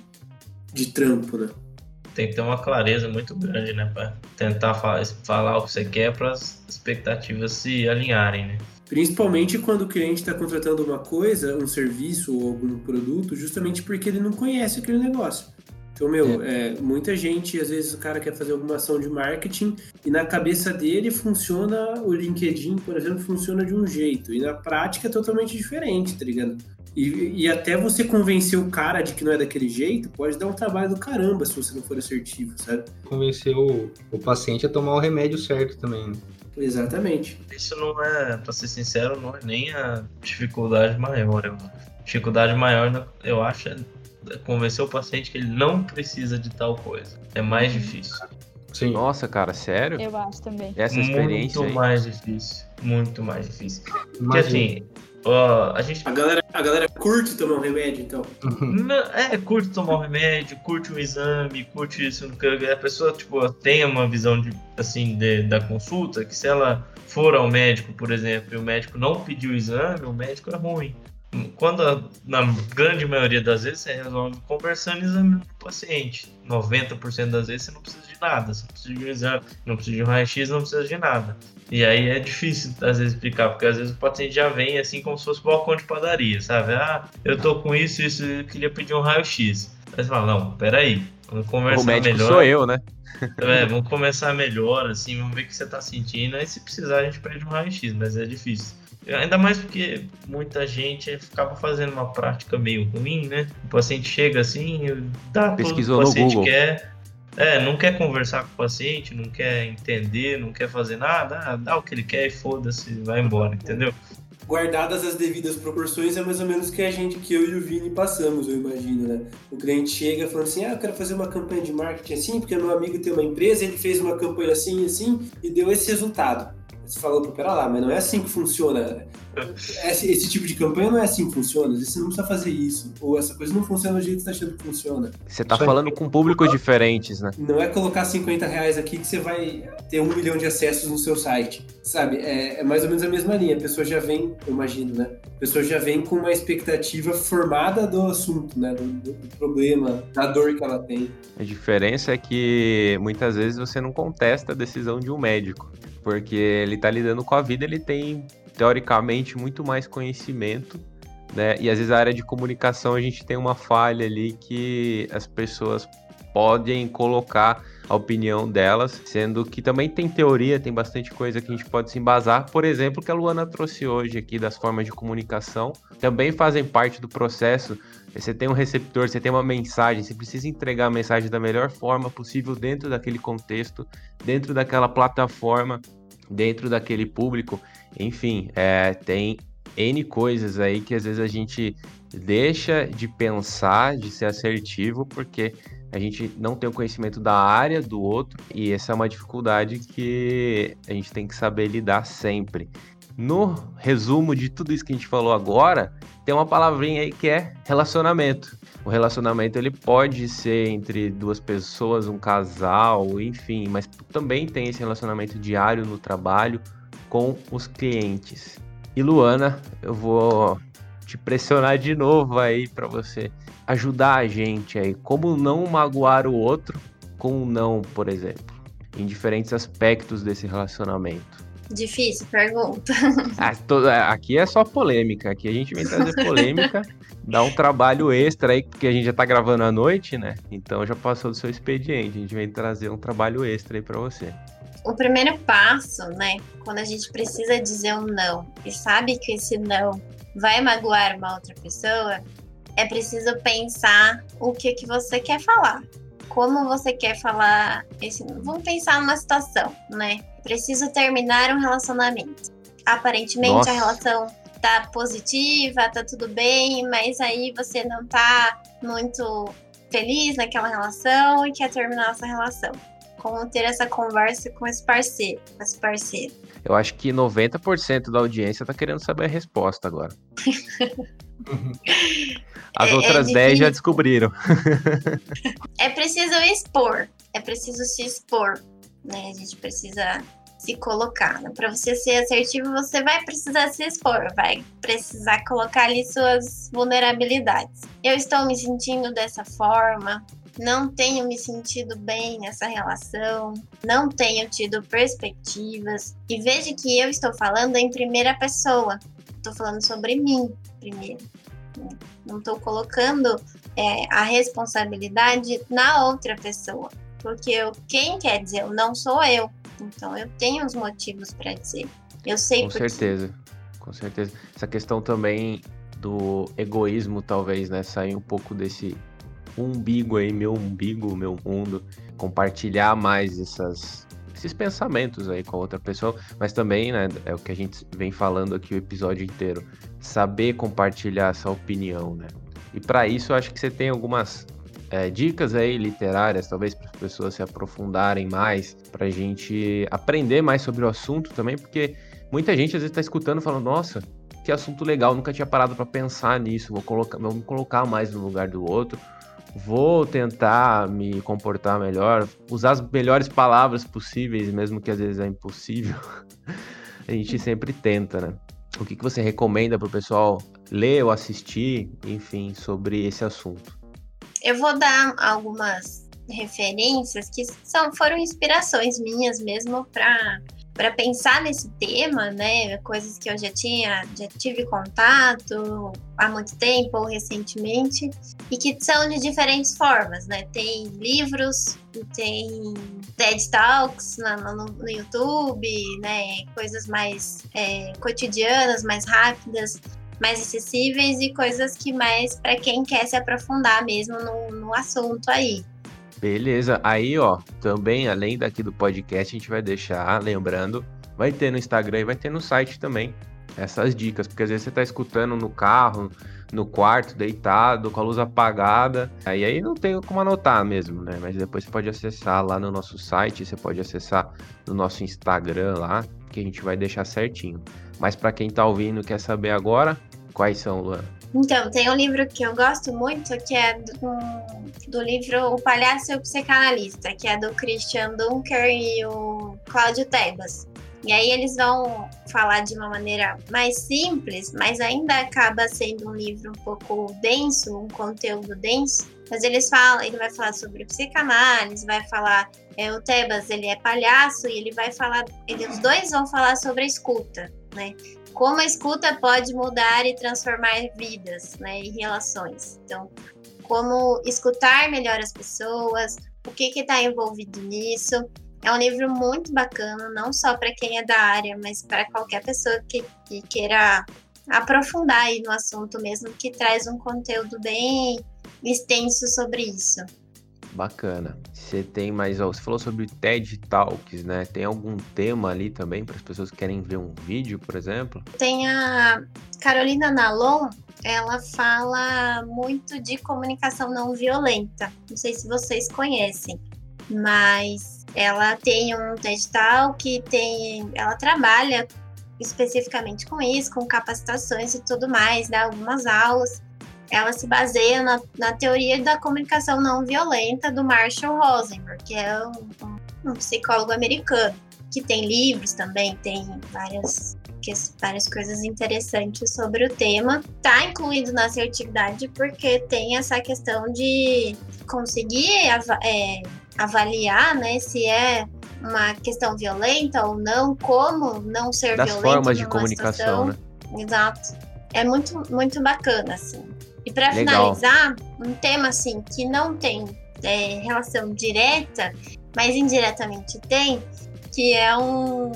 de trampo, né? Tem que ter uma clareza muito grande, né? Pra tentar falar, falar o que você quer para as expectativas se alinharem, né? Principalmente quando o cliente está contratando uma coisa, um serviço ou algum produto, justamente porque ele não conhece aquele negócio. Então, meu, é. É, muita gente, às vezes o cara quer fazer alguma ação de marketing e na cabeça dele funciona o LinkedIn, por exemplo, funciona de um jeito e na prática é totalmente diferente, tá ligado? E, e até você convencer o cara de que não é daquele jeito, pode dar um trabalho do caramba se você não for assertivo, sabe? Convencer o, o paciente a tomar o remédio certo também, né? Exatamente. Isso não é, pra ser sincero, não é nem a dificuldade maior. Eu, dificuldade maior, eu acho, é convencer o paciente que ele não precisa de tal coisa. É mais difícil. Sim. Nossa, cara, sério? Eu acho também. Essa experiência. Muito aí. mais difícil. Muito mais difícil. Porque assim, ó, a gente. A galera, a galera curte tomar um remédio, então. Não, é, curte tomar um remédio, curte um exame, curte isso. A pessoa, tipo, tem uma visão de, assim, de, da consulta, que se ela for ao médico, por exemplo, e o médico não pediu o exame, o médico é ruim quando na grande maioria das vezes você resolve conversando e examinando o paciente. 90% das vezes você não precisa de nada, você não precisa de um exame, não precisa de um raio-x, não precisa de nada. E aí é difícil às vezes explicar, porque às vezes o paciente já vem assim como se fosse um balcão de padaria, sabe? Ah, eu tô com isso, isso, eu queria pedir um raio-x. Aí você fala, não, peraí, vamos conversar o médico melhor. sou eu, né? é, vamos começar melhor, assim, vamos ver o que você tá sentindo. Aí se precisar a gente pede um raio-x, mas é difícil. Ainda mais porque muita gente ficava fazendo uma prática meio ruim, né? O paciente chega assim, dá Pesquisou tudo que o paciente Google. quer. É, não quer conversar com o paciente, não quer entender, não quer fazer nada, ah, dá o que ele quer e foda-se, vai embora, entendeu? Guardadas as devidas proporções, é mais ou menos o que a gente, que eu e o Vini passamos, eu imagino, né? O cliente chega falando assim, ah, eu quero fazer uma campanha de marketing assim, porque meu amigo tem uma empresa, ele fez uma campanha assim, assim, e deu esse resultado. Você falou, pera lá, mas não é assim que funciona. Esse, esse, tipo de campanha não é assim que funciona. Você não precisa fazer isso. Ou essa coisa não funciona do jeito que você está achando que funciona. Você tá Só falando com públicos diferentes, né? Não é colocar 50 reais aqui que você vai ter um milhão de acessos no seu site. Sabe? É, é mais ou menos a mesma linha. A pessoa já vem, eu imagino, né? A pessoa já vem com uma expectativa formada do assunto, né? Do, do, do problema, da dor que ela tem. A diferença é que muitas vezes você não contesta a decisão de um médico porque ele está lidando com a vida, ele tem teoricamente muito mais conhecimento, né? E às vezes a área de comunicação a gente tem uma falha ali que as pessoas podem colocar a opinião delas, sendo que também tem teoria, tem bastante coisa que a gente pode se embasar. Por exemplo, que a Luana trouxe hoje aqui das formas de comunicação, também fazem parte do processo. Você tem um receptor, você tem uma mensagem, você precisa entregar a mensagem da melhor forma possível dentro daquele contexto, dentro daquela plataforma, dentro daquele público. Enfim, é, tem N coisas aí que às vezes a gente deixa de pensar, de ser assertivo, porque a gente não tem o conhecimento da área do outro e essa é uma dificuldade que a gente tem que saber lidar sempre. No resumo de tudo isso que a gente falou agora, tem uma palavrinha aí que é relacionamento. O relacionamento ele pode ser entre duas pessoas, um casal, enfim, mas também tem esse relacionamento diário no trabalho com os clientes. E Luana, eu vou te pressionar de novo aí para você ajudar a gente aí. Como não magoar o outro com um não, por exemplo, em diferentes aspectos desse relacionamento. Difícil pergunta. Ah, aqui é só polêmica. Aqui a gente vem trazer polêmica, dá um trabalho extra aí, porque a gente já tá gravando à noite, né? Então já passou do seu expediente. A gente vem trazer um trabalho extra aí para você. O primeiro passo, né, quando a gente precisa dizer um não e sabe que esse não vai magoar uma outra pessoa, é preciso pensar o que que você quer falar. Como você quer falar esse. Vamos pensar numa situação, né? Preciso terminar um relacionamento. Aparentemente Nossa. a relação tá positiva, tá tudo bem, mas aí você não tá muito feliz naquela relação e quer terminar essa relação. Como ter essa conversa com esse parceiro, com esse parceiro. Eu acho que 90% da audiência tá querendo saber a resposta agora. As é, outras é 10 já descobriram. é preciso expor. É preciso se expor. Né? A gente precisa se colocar. Né? Para você ser assertivo, você vai precisar se expor, vai precisar colocar ali suas vulnerabilidades. Eu estou me sentindo dessa forma, não tenho me sentido bem nessa relação, não tenho tido perspectivas. E veja que eu estou falando em primeira pessoa, estou falando sobre mim primeiro. Não estou colocando é, a responsabilidade na outra pessoa. Porque eu, quem quer dizer eu não sou eu. Então eu tenho os motivos para dizer. Eu sei Com certeza. Com certeza. Essa questão também do egoísmo, talvez, né? Sair um pouco desse umbigo aí, meu umbigo, meu mundo. Compartilhar mais essas, esses pensamentos aí com a outra pessoa, mas também, né, é o que a gente vem falando aqui o episódio inteiro, saber compartilhar essa opinião, né? E para isso eu acho que você tem algumas é, dicas aí literárias, talvez para as pessoas se aprofundarem mais, para a gente aprender mais sobre o assunto também, porque muita gente às vezes está escutando falando, nossa, que assunto legal, nunca tinha parado para pensar nisso, vou colocar, me colocar mais no lugar do outro, vou tentar me comportar melhor, usar as melhores palavras possíveis, mesmo que às vezes é impossível. a gente sempre tenta, né? O que, que você recomenda para o pessoal ler ou assistir, enfim, sobre esse assunto? Eu vou dar algumas referências que são foram inspirações minhas mesmo para para pensar nesse tema, né, coisas que eu já tinha, já tive contato há muito tempo ou recentemente e que são de diferentes formas, né? Tem livros, tem TED Talks no, no, no YouTube, né? Coisas mais é, cotidianas, mais rápidas, mais acessíveis e coisas que mais para quem quer se aprofundar mesmo no, no assunto aí. Beleza. Aí, ó, também, além daqui do podcast, a gente vai deixar, lembrando, vai ter no Instagram e vai ter no site também essas dicas, porque às vezes você tá escutando no carro, no quarto, deitado, com a luz apagada. Aí aí não tem como anotar mesmo, né? Mas depois você pode acessar lá no nosso site, você pode acessar no nosso Instagram lá, que a gente vai deixar certinho. Mas para quem tá ouvindo quer saber agora, quais são, Luan? Então, tem um livro que eu gosto muito, que é do, do livro O Palhaço e o Psicanalista, que é do Christian Dunker e o Cláudio Tebas. E aí eles vão falar de uma maneira mais simples, mas ainda acaba sendo um livro um pouco denso, um conteúdo denso. Mas eles falam, ele vai falar sobre psicanálise, vai falar é, o Tebas, ele é palhaço e ele vai falar, ele, os dois vão falar sobre a escuta, né? Como a escuta pode mudar e transformar vidas, né, e relações. Então, como escutar melhor as pessoas, o que está envolvido nisso. É um livro muito bacana, não só para quem é da área, mas para qualquer pessoa que, que, queira aprofundar no assunto mesmo, que traz um conteúdo bem extenso sobre isso. Bacana. Você tem mais, você falou sobre TED Talks, né? Tem algum tema ali também para as pessoas que querem ver um vídeo, por exemplo? Tem a Carolina Nalon, ela fala muito de comunicação não violenta. Não sei se vocês conhecem, mas ela tem um TED Talk, tem, ela trabalha especificamente com isso, com capacitações e tudo mais, dá algumas aulas. Ela se baseia na, na teoria da comunicação não violenta do Marshall Rosenberg, que é um, um, psicólogo americano, que tem livros também, tem várias várias coisas interessantes sobre o tema. Está incluído na assertividade porque tem essa questão de conseguir é, avaliar, né, se é uma questão violenta ou não, como não ser das violento. formas de comunicação, situação. né? Exato. É muito, muito bacana, assim. E para finalizar, um tema assim que não tem é, relação direta, mas indiretamente tem, que é um,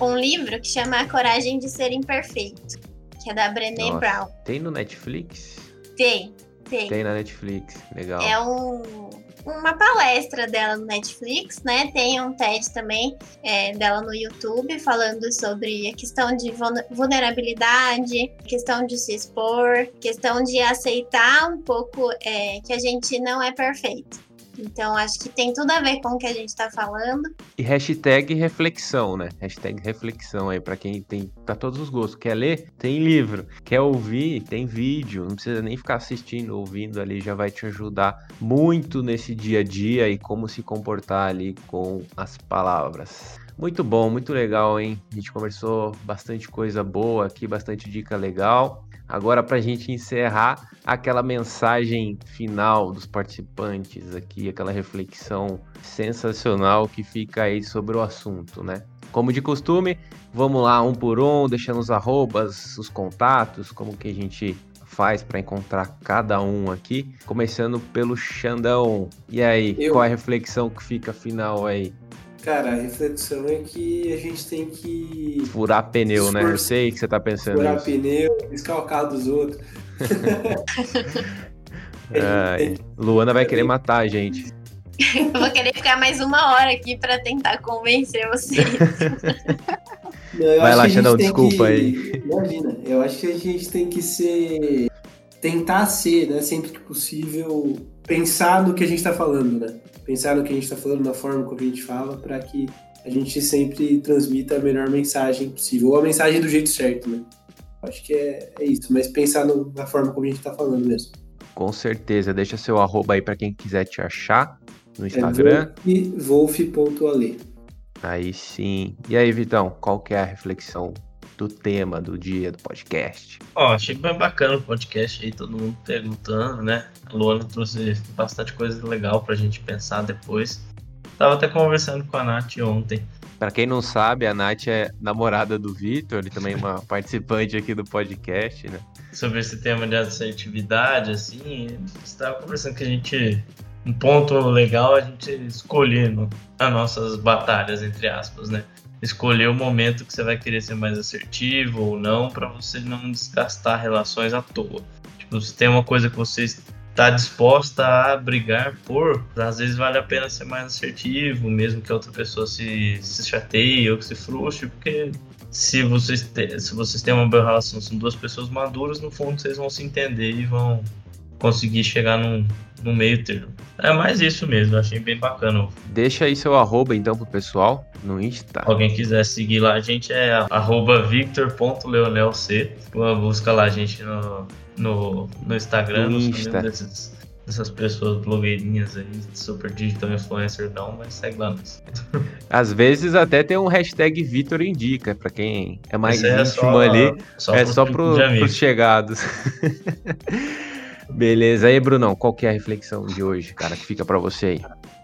um livro que chama A Coragem de Ser Imperfeito, que é da Brené Brown. Tem no Netflix? Tem, tem. Tem na Netflix, legal. É um uma palestra dela no Netflix, né? Tem um TED também é, dela no YouTube falando sobre a questão de vulnerabilidade, questão de se expor, questão de aceitar um pouco é, que a gente não é perfeito. Então, acho que tem tudo a ver com o que a gente está falando. E hashtag reflexão, né? Hashtag reflexão aí para quem tem para todos os gostos. Quer ler? Tem livro. Quer ouvir? Tem vídeo. Não precisa nem ficar assistindo, ouvindo ali, já vai te ajudar muito nesse dia a dia e como se comportar ali com as palavras. Muito bom, muito legal, hein? A gente conversou bastante coisa boa aqui, bastante dica legal. Agora, para a gente encerrar, aquela mensagem final dos participantes aqui, aquela reflexão sensacional que fica aí sobre o assunto, né? Como de costume, vamos lá um por um, deixando os arrobas, os contatos, como que a gente faz para encontrar cada um aqui. Começando pelo Xandão. E aí, Eu... qual é a reflexão que fica final aí? Cara, a reflexão é que a gente tem que. Furar pneu, né? Eu sei que você tá pensando Furar isso. pneu, carro dos outros. Ai, Luana vai querer matar a gente. Eu vou querer ficar mais uma hora aqui para tentar convencer vocês. Não, vai lá, Xandão, desculpa que... aí. Imagina, eu acho que a gente tem que ser. Tentar ser, né, sempre que possível, pensar no que a gente está falando, né? Pensar no que a gente está falando, na forma como a gente fala, para que a gente sempre transmita a melhor mensagem possível, ou a mensagem do jeito certo, né? Acho que é, é isso, mas pensar no, na forma como a gente está falando mesmo. Com certeza. Deixa seu arroba aí para quem quiser te achar no Instagram. É wolf.ale. Aí sim. E aí, Vitão, qual que é a reflexão do tema do dia do podcast? Ó, oh, achei bem bacana o podcast aí, todo mundo perguntando, né? A Luana trouxe bastante coisa legal pra gente pensar depois. Tava até conversando com a Nath ontem. Para quem não sabe, a Nath é namorada do Vitor, ele também é uma participante aqui do podcast, né? Sobre esse tema de assertividade, assim, estava conversando que a gente. Um ponto legal a gente escolher no, as nossas batalhas, entre aspas, né? Escolher o momento que você vai querer ser mais assertivo ou não, para você não desgastar relações à toa. Tipo, se tem uma coisa que você está tá disposta a brigar por, às vezes vale a pena ser mais assertivo, mesmo que a outra pessoa se, se chateie ou que se frustre, porque se vocês, te, se vocês têm uma boa relação, são duas pessoas maduras, no fundo vocês vão se entender e vão conseguir chegar num, num meio termo. É mais isso mesmo, achei bem bacana. Deixa aí seu arroba então pro pessoal no Insta. Alguém quiser seguir lá, a gente é arroba victor.leonelc. Busca lá a gente no, no, no Instagram, No Insta. desses, dessas pessoas blogueirinhas aí, super digital influencer não, mas segue lá nós. Às vezes até tem um hashtag Vitor Indica, pra quem é mais Esse é íntimo só- ali. Só é pro só grupo pro, pros chegados. Beleza. Aí, Brunão, qual que é a reflexão de hoje, cara, que fica pra você aí?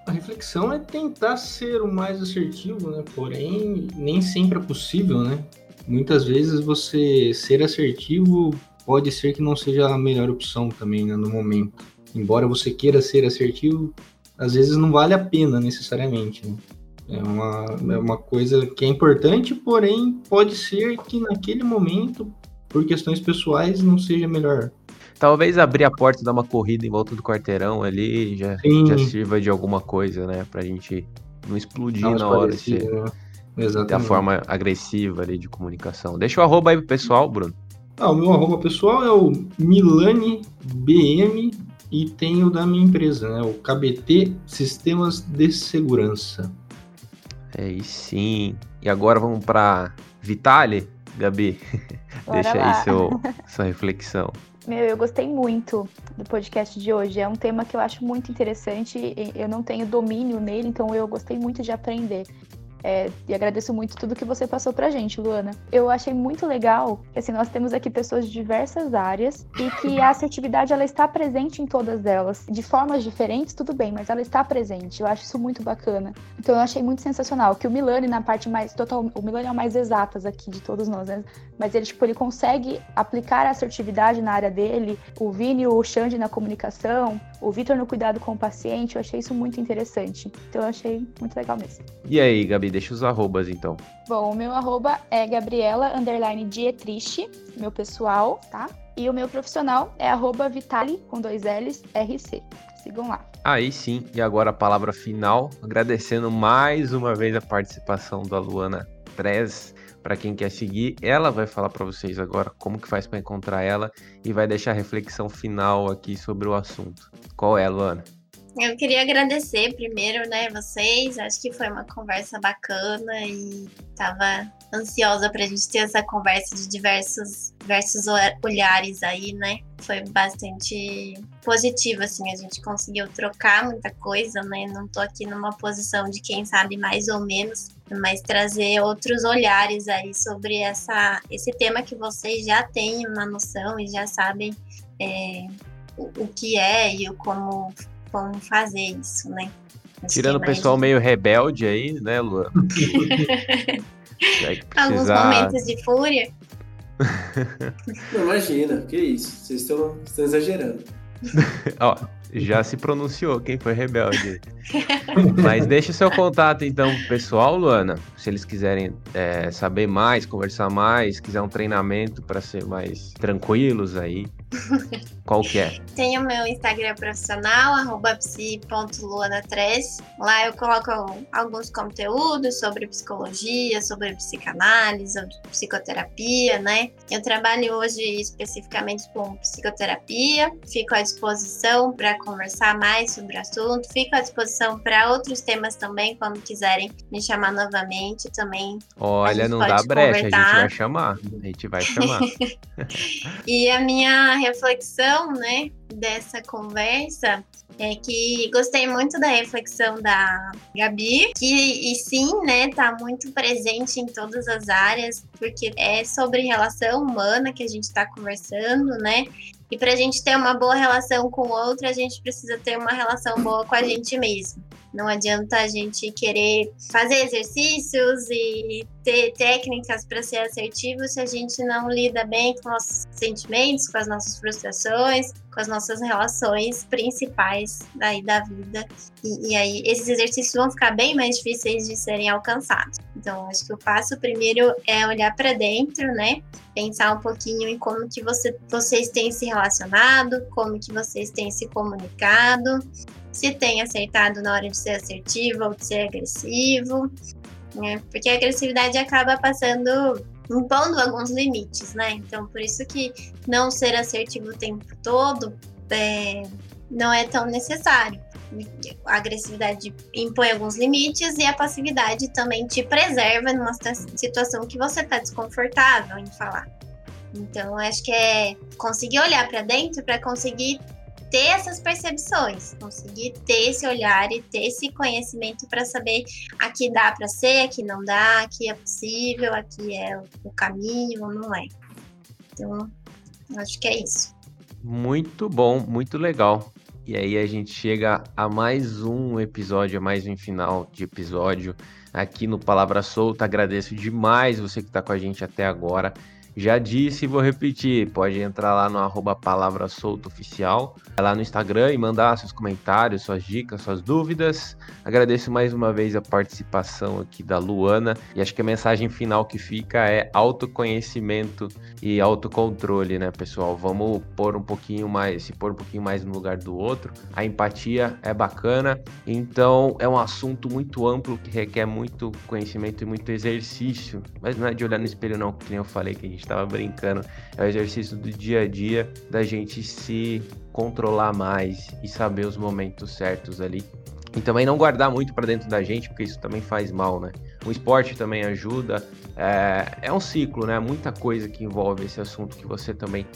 A reflexão é tentar ser o mais assertivo, né? Porém, nem sempre é possível, né? Muitas vezes você ser assertivo pode ser que não seja a melhor opção também, né, no momento. Embora você queira ser assertivo, às vezes não vale a pena necessariamente, né? É uma, é uma coisa que é importante, porém pode ser que naquele momento, por questões pessoais, não seja melhor. Talvez abrir a porta e dar uma corrida em volta do quarteirão ali já, Sim. já sirva de alguma coisa, né? Pra gente não explodir Não, na hora, parecido, ser, né? da Exatamente. forma agressiva ali de comunicação. Deixa o arroba aí pro pessoal, Bruno. Ah, o meu arroba pessoal é o MilaniBM e tem o da minha empresa, né? O KBT Sistemas de Segurança. Aí sim. E agora vamos pra Vitale, Gabi. Bora Deixa lá. aí seu, sua reflexão. Meu, eu gostei muito do podcast de hoje. É um tema que eu acho muito interessante. Eu não tenho domínio nele, então eu gostei muito de aprender. É, e agradeço muito tudo que você passou pra gente, Luana. Eu achei muito legal que assim, nós temos aqui pessoas de diversas áreas e que a assertividade ela está presente em todas elas. De formas diferentes, tudo bem, mas ela está presente. Eu acho isso muito bacana. Então eu achei muito sensacional. Que o Milani, na parte mais total. O Milani é o mais exatas aqui de todos nós, né? Mas ele, tipo, ele consegue aplicar a assertividade na área dele. O Vini, o Xande na comunicação, o Vitor no cuidado com o paciente. Eu achei isso muito interessante. Então eu achei muito legal mesmo. E aí, Gabi, deixa os arrobas então. Bom, o meu arroba é Gabriela underline Dietrich, meu pessoal, tá? E o meu profissional é arroba Vitali, com dois L's, RC. Sigam lá. Aí sim, e agora a palavra final, agradecendo mais uma vez a participação da Luana Trez. Para quem quer seguir, ela vai falar para vocês agora como que faz para encontrar ela e vai deixar a reflexão final aqui sobre o assunto. Qual é, Luana? Eu queria agradecer primeiro, né, vocês. Acho que foi uma conversa bacana e tava ansiosa pra gente ter essa conversa de diversos, diversos ol- olhares aí, né? Foi bastante positivo, assim, a gente conseguiu trocar muita coisa, né? Não tô aqui numa posição de quem sabe mais ou menos, mas trazer outros olhares aí sobre essa, esse tema que vocês já têm uma noção e já sabem é, o que é e o como como fazer isso, né? Acho Tirando o pessoal meio rebelde aí, né, Luana? Vai Alguns momentos de fúria. Não, imagina, que isso. Vocês estão, estão exagerando. Ó, já se pronunciou quem foi rebelde. Mas deixa o seu contato então pro pessoal, Luana. Se eles quiserem é, saber mais, conversar mais, quiser um treinamento para ser mais tranquilos aí. Qual que é? Tem o meu Instagram profissional, arroba psi.luana3. Lá eu coloco alguns conteúdos sobre psicologia, sobre psicanálise, sobre psicoterapia, né? Eu trabalho hoje especificamente com psicoterapia. Fico à disposição para conversar mais sobre o assunto. Fico à disposição para outros temas também, quando quiserem me chamar novamente também. Olha, não dá brecha, a gente vai chamar. A gente vai chamar. E a minha reflexão, né, dessa conversa é que gostei muito da reflexão da Gabi, que e sim, né, tá muito presente em todas as áreas, porque é sobre relação humana que a gente tá conversando, né? E pra gente ter uma boa relação com o outro, a gente precisa ter uma relação boa com a gente mesmo, Não adianta a gente querer fazer exercícios e ter técnicas para ser assertivo se a gente não lida bem com nossos sentimentos, com as nossas frustrações, com as nossas relações principais daí da vida. E, e aí esses exercícios vão ficar bem mais difíceis de serem alcançados. Então, acho que o passo primeiro é olhar para dentro, né? Pensar um pouquinho em como que você, vocês têm se relacionado, como que vocês têm se comunicado, se tem acertado na hora de ser assertivo ou de ser agressivo, né? Porque a agressividade acaba passando, impondo alguns limites, né? Então, por isso que não ser assertivo o tempo todo é, não é tão necessário. A agressividade impõe alguns limites e a passividade também te preserva numa situação que você está desconfortável em falar. Então, acho que é conseguir olhar para dentro para conseguir ter essas percepções, conseguir ter esse olhar e ter esse conhecimento para saber aqui dá para ser, aqui não dá, aqui é possível, aqui é o caminho ou não é. Então, acho que é isso. Muito bom, muito legal. E aí a gente chega a mais um episódio, a mais um final de episódio aqui no Palavra Solta. Agradeço demais você que está com a gente até agora. Já disse e vou repetir, pode entrar lá no arroba Palavra Solta Oficial, lá no Instagram e mandar seus comentários, suas dicas, suas dúvidas. Agradeço mais uma vez a participação aqui da Luana e acho que a mensagem final que fica é autoconhecimento e autocontrole, né, pessoal? Vamos pôr um pouquinho mais, se pôr um pouquinho mais no lugar do outro. A empatia é bacana, então é um assunto muito amplo que requer muito conhecimento e muito exercício, mas não é de olhar no espelho não, que nem eu falei que a gente estava brincando, é o exercício do dia a dia da gente se controlar mais e saber os momentos certos ali. E também não guardar muito para dentro da gente, porque isso também faz mal, né? O esporte também ajuda. É, é um ciclo, né? Muita coisa que envolve esse assunto que você também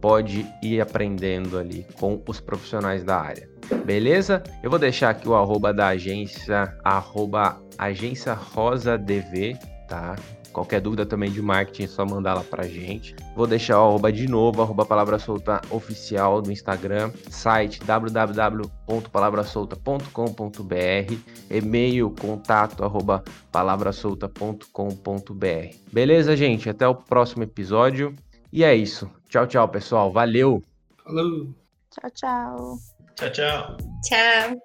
pode ir aprendendo ali com os profissionais da área. Beleza? Eu vou deixar aqui o arroba da agência, arroba agência Rosa DV, tá? Qualquer dúvida também de marketing é só mandar lá pra gente. Vou deixar o arroba de novo, arroba Palavra Solta Oficial no Instagram, site www.palavrasolta.com.br, e-mail contato arroba palavrasolta.com.br. Beleza, gente? Até o próximo episódio. E é isso. Tchau, tchau, pessoal. Valeu! Falou! Tchau, tchau. Tchau, tchau. Tchau.